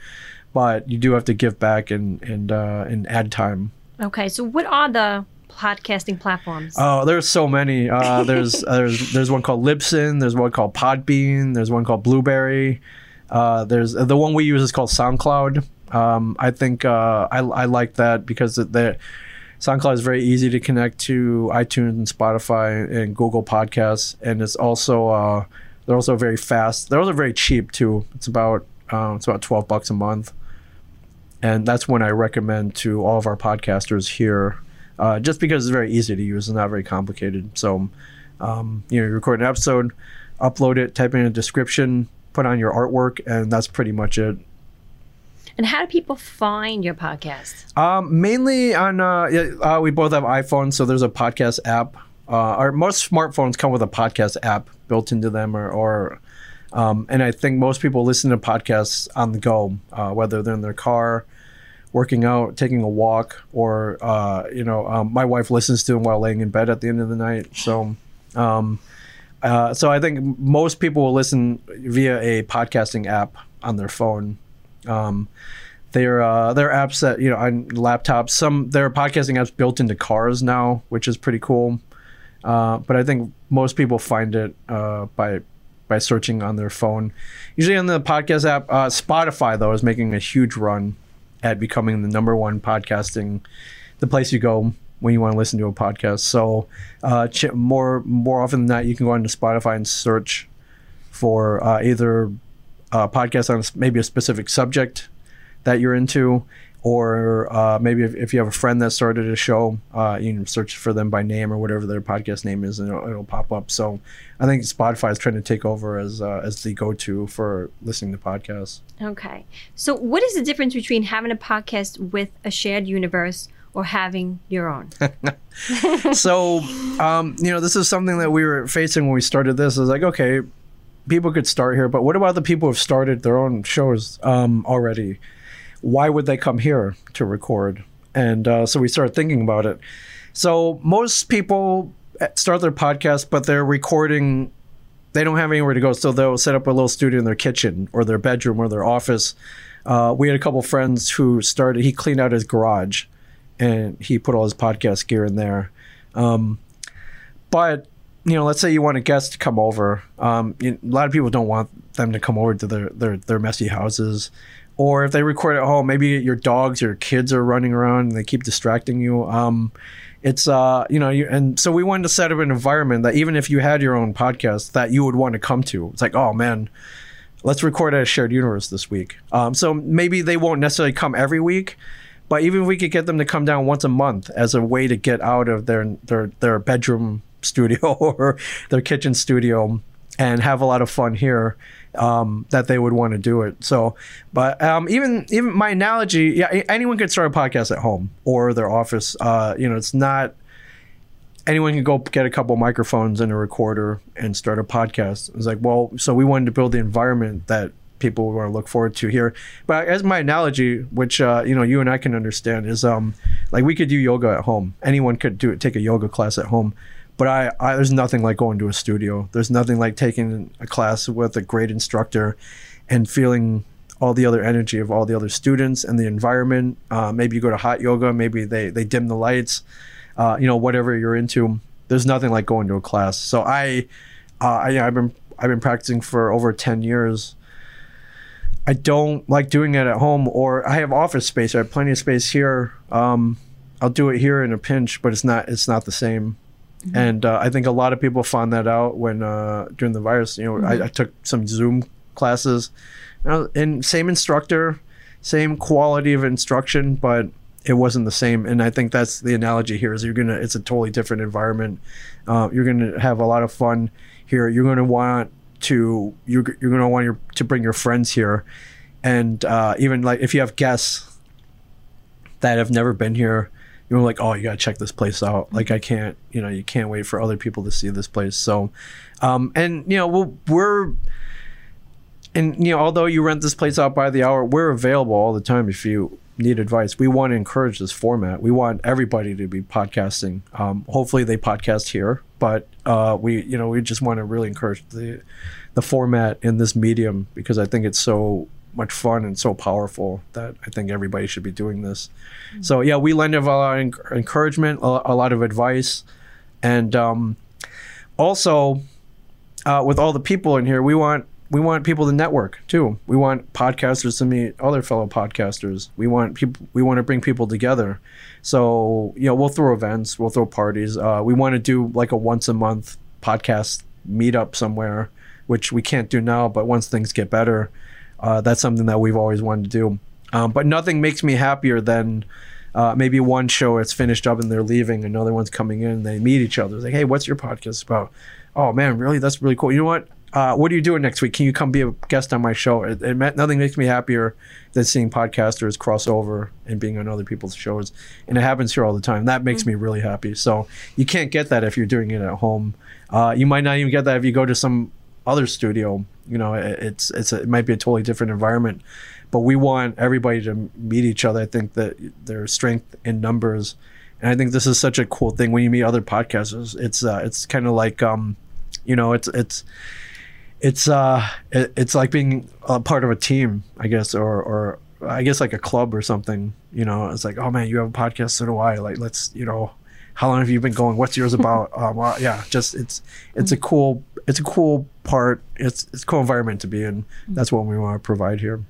but you do have to give back and and uh, and ad time.
Okay so what are the podcasting platforms?
Oh, there's so many. Uh, <laughs> there's uh, there's there's one called Libsyn. There's one called Podbean. There's one called Blubrry. Uh, there's the one we use is called SoundCloud. Um, I think uh, I I like that because the SoundCloud is very easy to connect to iTunes and Spotify and Google Podcasts, and it's also uh, they're also very fast. They're also very cheap too. It's about uh, it's about twelve bucks a month, and that's when I recommend to all of our podcasters here uh, just because it's very easy to use and not very complicated. So, um, you know, you record an episode, upload it, type in a description, put on your artwork, and that's pretty much it.
And how do people find your podcast?
Um, mainly on, uh, uh, we both have iPhones, so there's a podcast app. Uh, our most smartphones come with a podcast app built into them, or, or um, and I think most people listen to podcasts on the go, uh, whether they're in their car, working out, taking a walk, or uh, you know, um, my wife listens to them while laying in bed at the end of the night. So, um, uh, so I think most people will listen via a podcasting app on their phone. Um, they're uh, they're apps that you know on laptops. Some there are podcasting apps built into cars now, which is pretty cool. Uh, but I think most people find it uh, by by searching on their phone. Usually on the podcast app, uh, Spotify though is making a huge run at becoming the number one podcasting, the place you go when you want to listen to a podcast. So, uh, more more often than not, you can go onto Spotify and search for uh, either a podcast on maybe a specific subject that you're into, or uh, maybe if, if, you have a friend that started a show, uh, you can search for them by name or whatever their podcast name is, and it'll, it'll pop up. So I think Spotify is trying to take over as uh, as the go to for listening to podcasts.
Okay, so what is the difference between having a podcast with a shared universe? Or having your own. <laughs>
so, um, you know, this is something that we were facing when we started this. Is like, okay, people could start here, but what about the people who've started their own shows um, already? Why would they come here to record? And uh, so we started thinking about it. So most people start their podcast, but they're recording. They don't have anywhere to go, so they'll set up a little studio in their kitchen or their bedroom or their office. Uh, we had a couple friends who started. He cleaned out his garage, and he put all his podcast gear in there. Um, but you know, let's say you want a guest to come over. Um, you, a lot of people don't want them to come over to their their, their messy houses or if they record at home, maybe your dogs or kids are running around and they keep distracting you. Um, it's uh, you know, you, and so we wanted to set up an environment that even if you had your own podcast, that you would want to come to. It's like, oh man, let's record at a shared universe this week. Um, so maybe they won't necessarily come every week, but even if we could get them to come down once a month as a way to get out of their their their bedroom <laughs> studio or their kitchen studio and have a lot of fun here um, that they would want to do it. So, but um, even even my analogy, yeah, anyone could start a podcast at home or their office. Uh, you know, it's not anyone can go get a couple microphones and a recorder and start a podcast. It's like, well, so we wanted to build the environment that people want to look forward to here. But as my analogy, which uh, you know you and I can understand, is um like we could do yoga at home. Anyone could do it, take a yoga class at home. But I, I there's nothing like going to a studio. There's nothing like taking a class with a great instructor and feeling all the other energy of all the other students and the environment. Uh, maybe you go to hot yoga. Maybe they they dim the lights. Uh, you know whatever you're into. There's nothing like going to a class. So I, uh, I I've been I've been practicing for over ten years. I don't like doing it at home, or I have office space. I have plenty of space here. Um, I'll do it here in a pinch, but it's not it's not the same. Mm-hmm. And uh, I think a lot of people found that out when uh, during the virus. You know, mm-hmm. I, I, took some Zoom classes, and same instructor, same quality of instruction, but it wasn't the same. And I think that's the analogy here: is you're gonna it's a totally different environment. Uh, you're gonna have a lot of fun here. You're gonna want to you're you're gonna want your to bring your friends here, and uh, even like if you have guests that have never been here you're like, oh, you gotta check this place out. Like I can't, you know, you can't wait for other people to see this place. So, um, and you know, we'll, we're, and you know, although you rent this place out by the hour, we're available all the time if you need advice. We want to encourage this format. We want everybody to be podcasting. Um, hopefully, they podcast here, but uh, we, you know, we just want to really encourage the the format in this medium because I think it's so much fun and so powerful that I think everybody should be doing this. Mm-hmm. So yeah, we lend a lot of encouragement, a, lot of advice, and um, also uh, with all the people in here, we want we want people to network too. We want podcasters to meet other fellow podcasters. We want people. We want to bring people together. So you know, we'll throw events, we'll throw parties. Uh, we want to do like a once a month podcast meetup somewhere, which we can't do now. But once things get better, uh, that's something that we've always wanted to do. Um, but nothing makes me happier than uh, maybe one show it's finished up and they're leaving, another one's coming in, they meet each other. It's like, hey, what's your podcast about? Oh man, really? That's really cool. You know what? Uh, what are you doing next week? Can you come be a guest on my show? It, it nothing makes me happier than seeing podcasters cross over and being on other people's shows, and it happens here all the time. That makes mm-hmm. me really happy. So you can't get that if you're doing it at home. Uh, you might not even get that if you go to some other studio. You know, it's it's a, it might be a totally different environment, but we want everybody to meet each other. I think that there's strength in numbers, and I think this is such a cool thing when you meet other podcasters. It's uh, it's kind of like um, you know, it's it's it's uh, it, it's like being a part of a team, I guess, or or I guess like a club or something. You know, it's like, oh man, you have a podcast, so do I. Like, let's you know, how long have you been going? What's yours about? <laughs> um, well, yeah, just it's it's a cool it's a cool part. It's it's a cool environment to be in. That's what we want to provide here.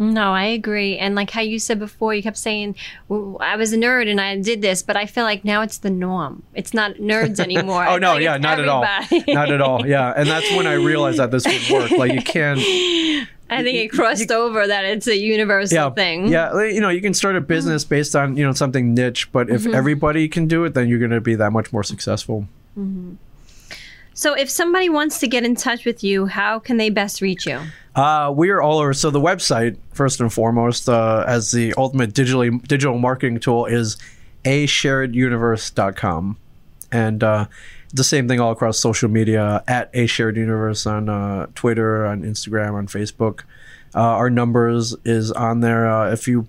No, I agree. And like how you said before, you kept saying, well, I was a nerd and I did this, but I feel like now it's the norm. It's not nerds <laughs> anymore.
oh, no, like yeah, not everybody. at all. not at all. Yeah. And that's when I realized that this would work. Like you can. <laughs>
I think it crossed you, over that it's a universal
yeah,
thing.
Yeah, you know, you can start a business mm-hmm. based on you know something niche, but if mm-hmm. everybody can do it, then you're going to be that much more successful.
Mm-hmm. So, if somebody wants to get in touch with you, how can they best reach you?
Uh, we are all over. So, the website, first and foremost, uh, as the ultimate digitally digital marketing tool, is a shareduniverse.com. And uh, the same thing all across social media at a shared universe on uh, Twitter, on Instagram, on Facebook. Uh, our numbers is on there. Uh, if you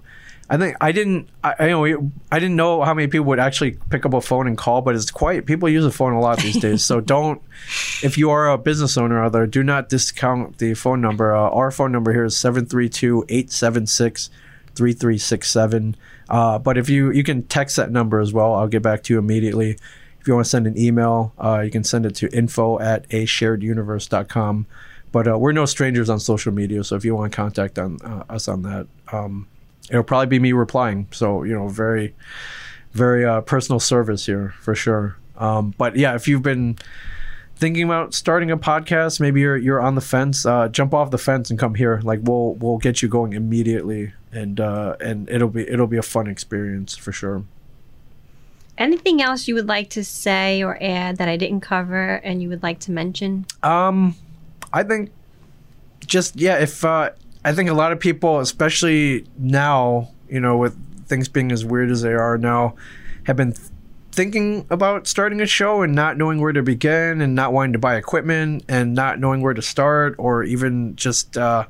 I think I didn't. I, I know I didn't know how many people would actually pick up a phone and call, but it's quite people use a phone a lot these days. so <laughs> don't, if you are a business owner out there, do not discount the phone number. Uh, our phone number here is 732-876-3367. Uh, but if you you can text that number as well, I'll get back to you immediately. If you want to send an email, uh, you can send it to info at a shareduniverse.com. But uh, we're no strangers on social media, so if you want to contact on uh, us on that. Um, it'll probably be me replying. So you know, very, very uh, personal service here for sure. Um, but yeah, if you've been thinking about starting a podcast, maybe you're you're on the fence, uh, jump off the fence and come here. Like we'll we'll get you going immediately, and uh, and it'll be it'll be a fun experience for sure.
Anything else you would like to say or add that I didn't cover and you would like to mention?
Um, I think just yeah, if uh, I think a lot of people, especially now, you know, with things being as weird as they are now, have been thinking about starting a show and not knowing where to begin and not wanting to buy equipment and not knowing where to start or even just uh,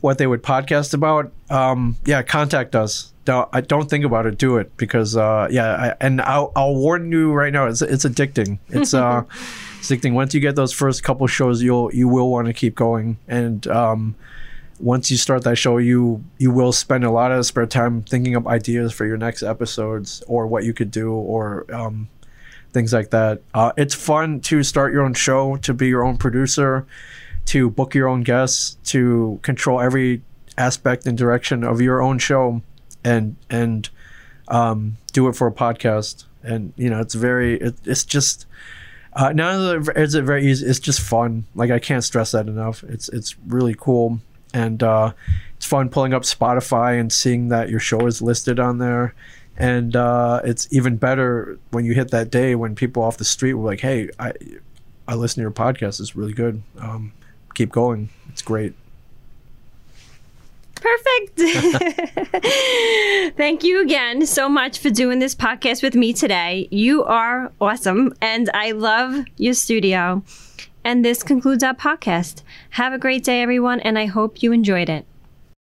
what they would podcast about, um, yeah, contact us. Don't, I don't think about it. Do it because uh, yeah, I, and I'll, I'll warn you right now. It's it's addicting. It's uh, <laughs> it's addicting. Once you get those first couple shows, you'll you will want to keep going and. Um, once you start that show, you you will spend a lot of spare time thinking up ideas for your next episodes or what you could do or um, things like that. Uh, it's fun to start your own show, to be your own producer, to book your own guests, to control every aspect and direction of your own show, and and um, do it for a podcast. And you know, it's very it, it's just. Uh, not is it very easy, it's just fun. Like I can't stress that enough. It's it's really cool and uh, it's fun pulling up Spotify and seeing that your show is listed on there. And uh, it's even better when you hit that day when people off the street were like, "Hey, I I listen to your podcast. It's really good. Um, keep going. It's great."
Perfect. <laughs> Thank you again so much for doing this podcast with me today. You are awesome, and I love your studio. And this concludes our podcast. Have a great day, everyone, and I hope you enjoyed it.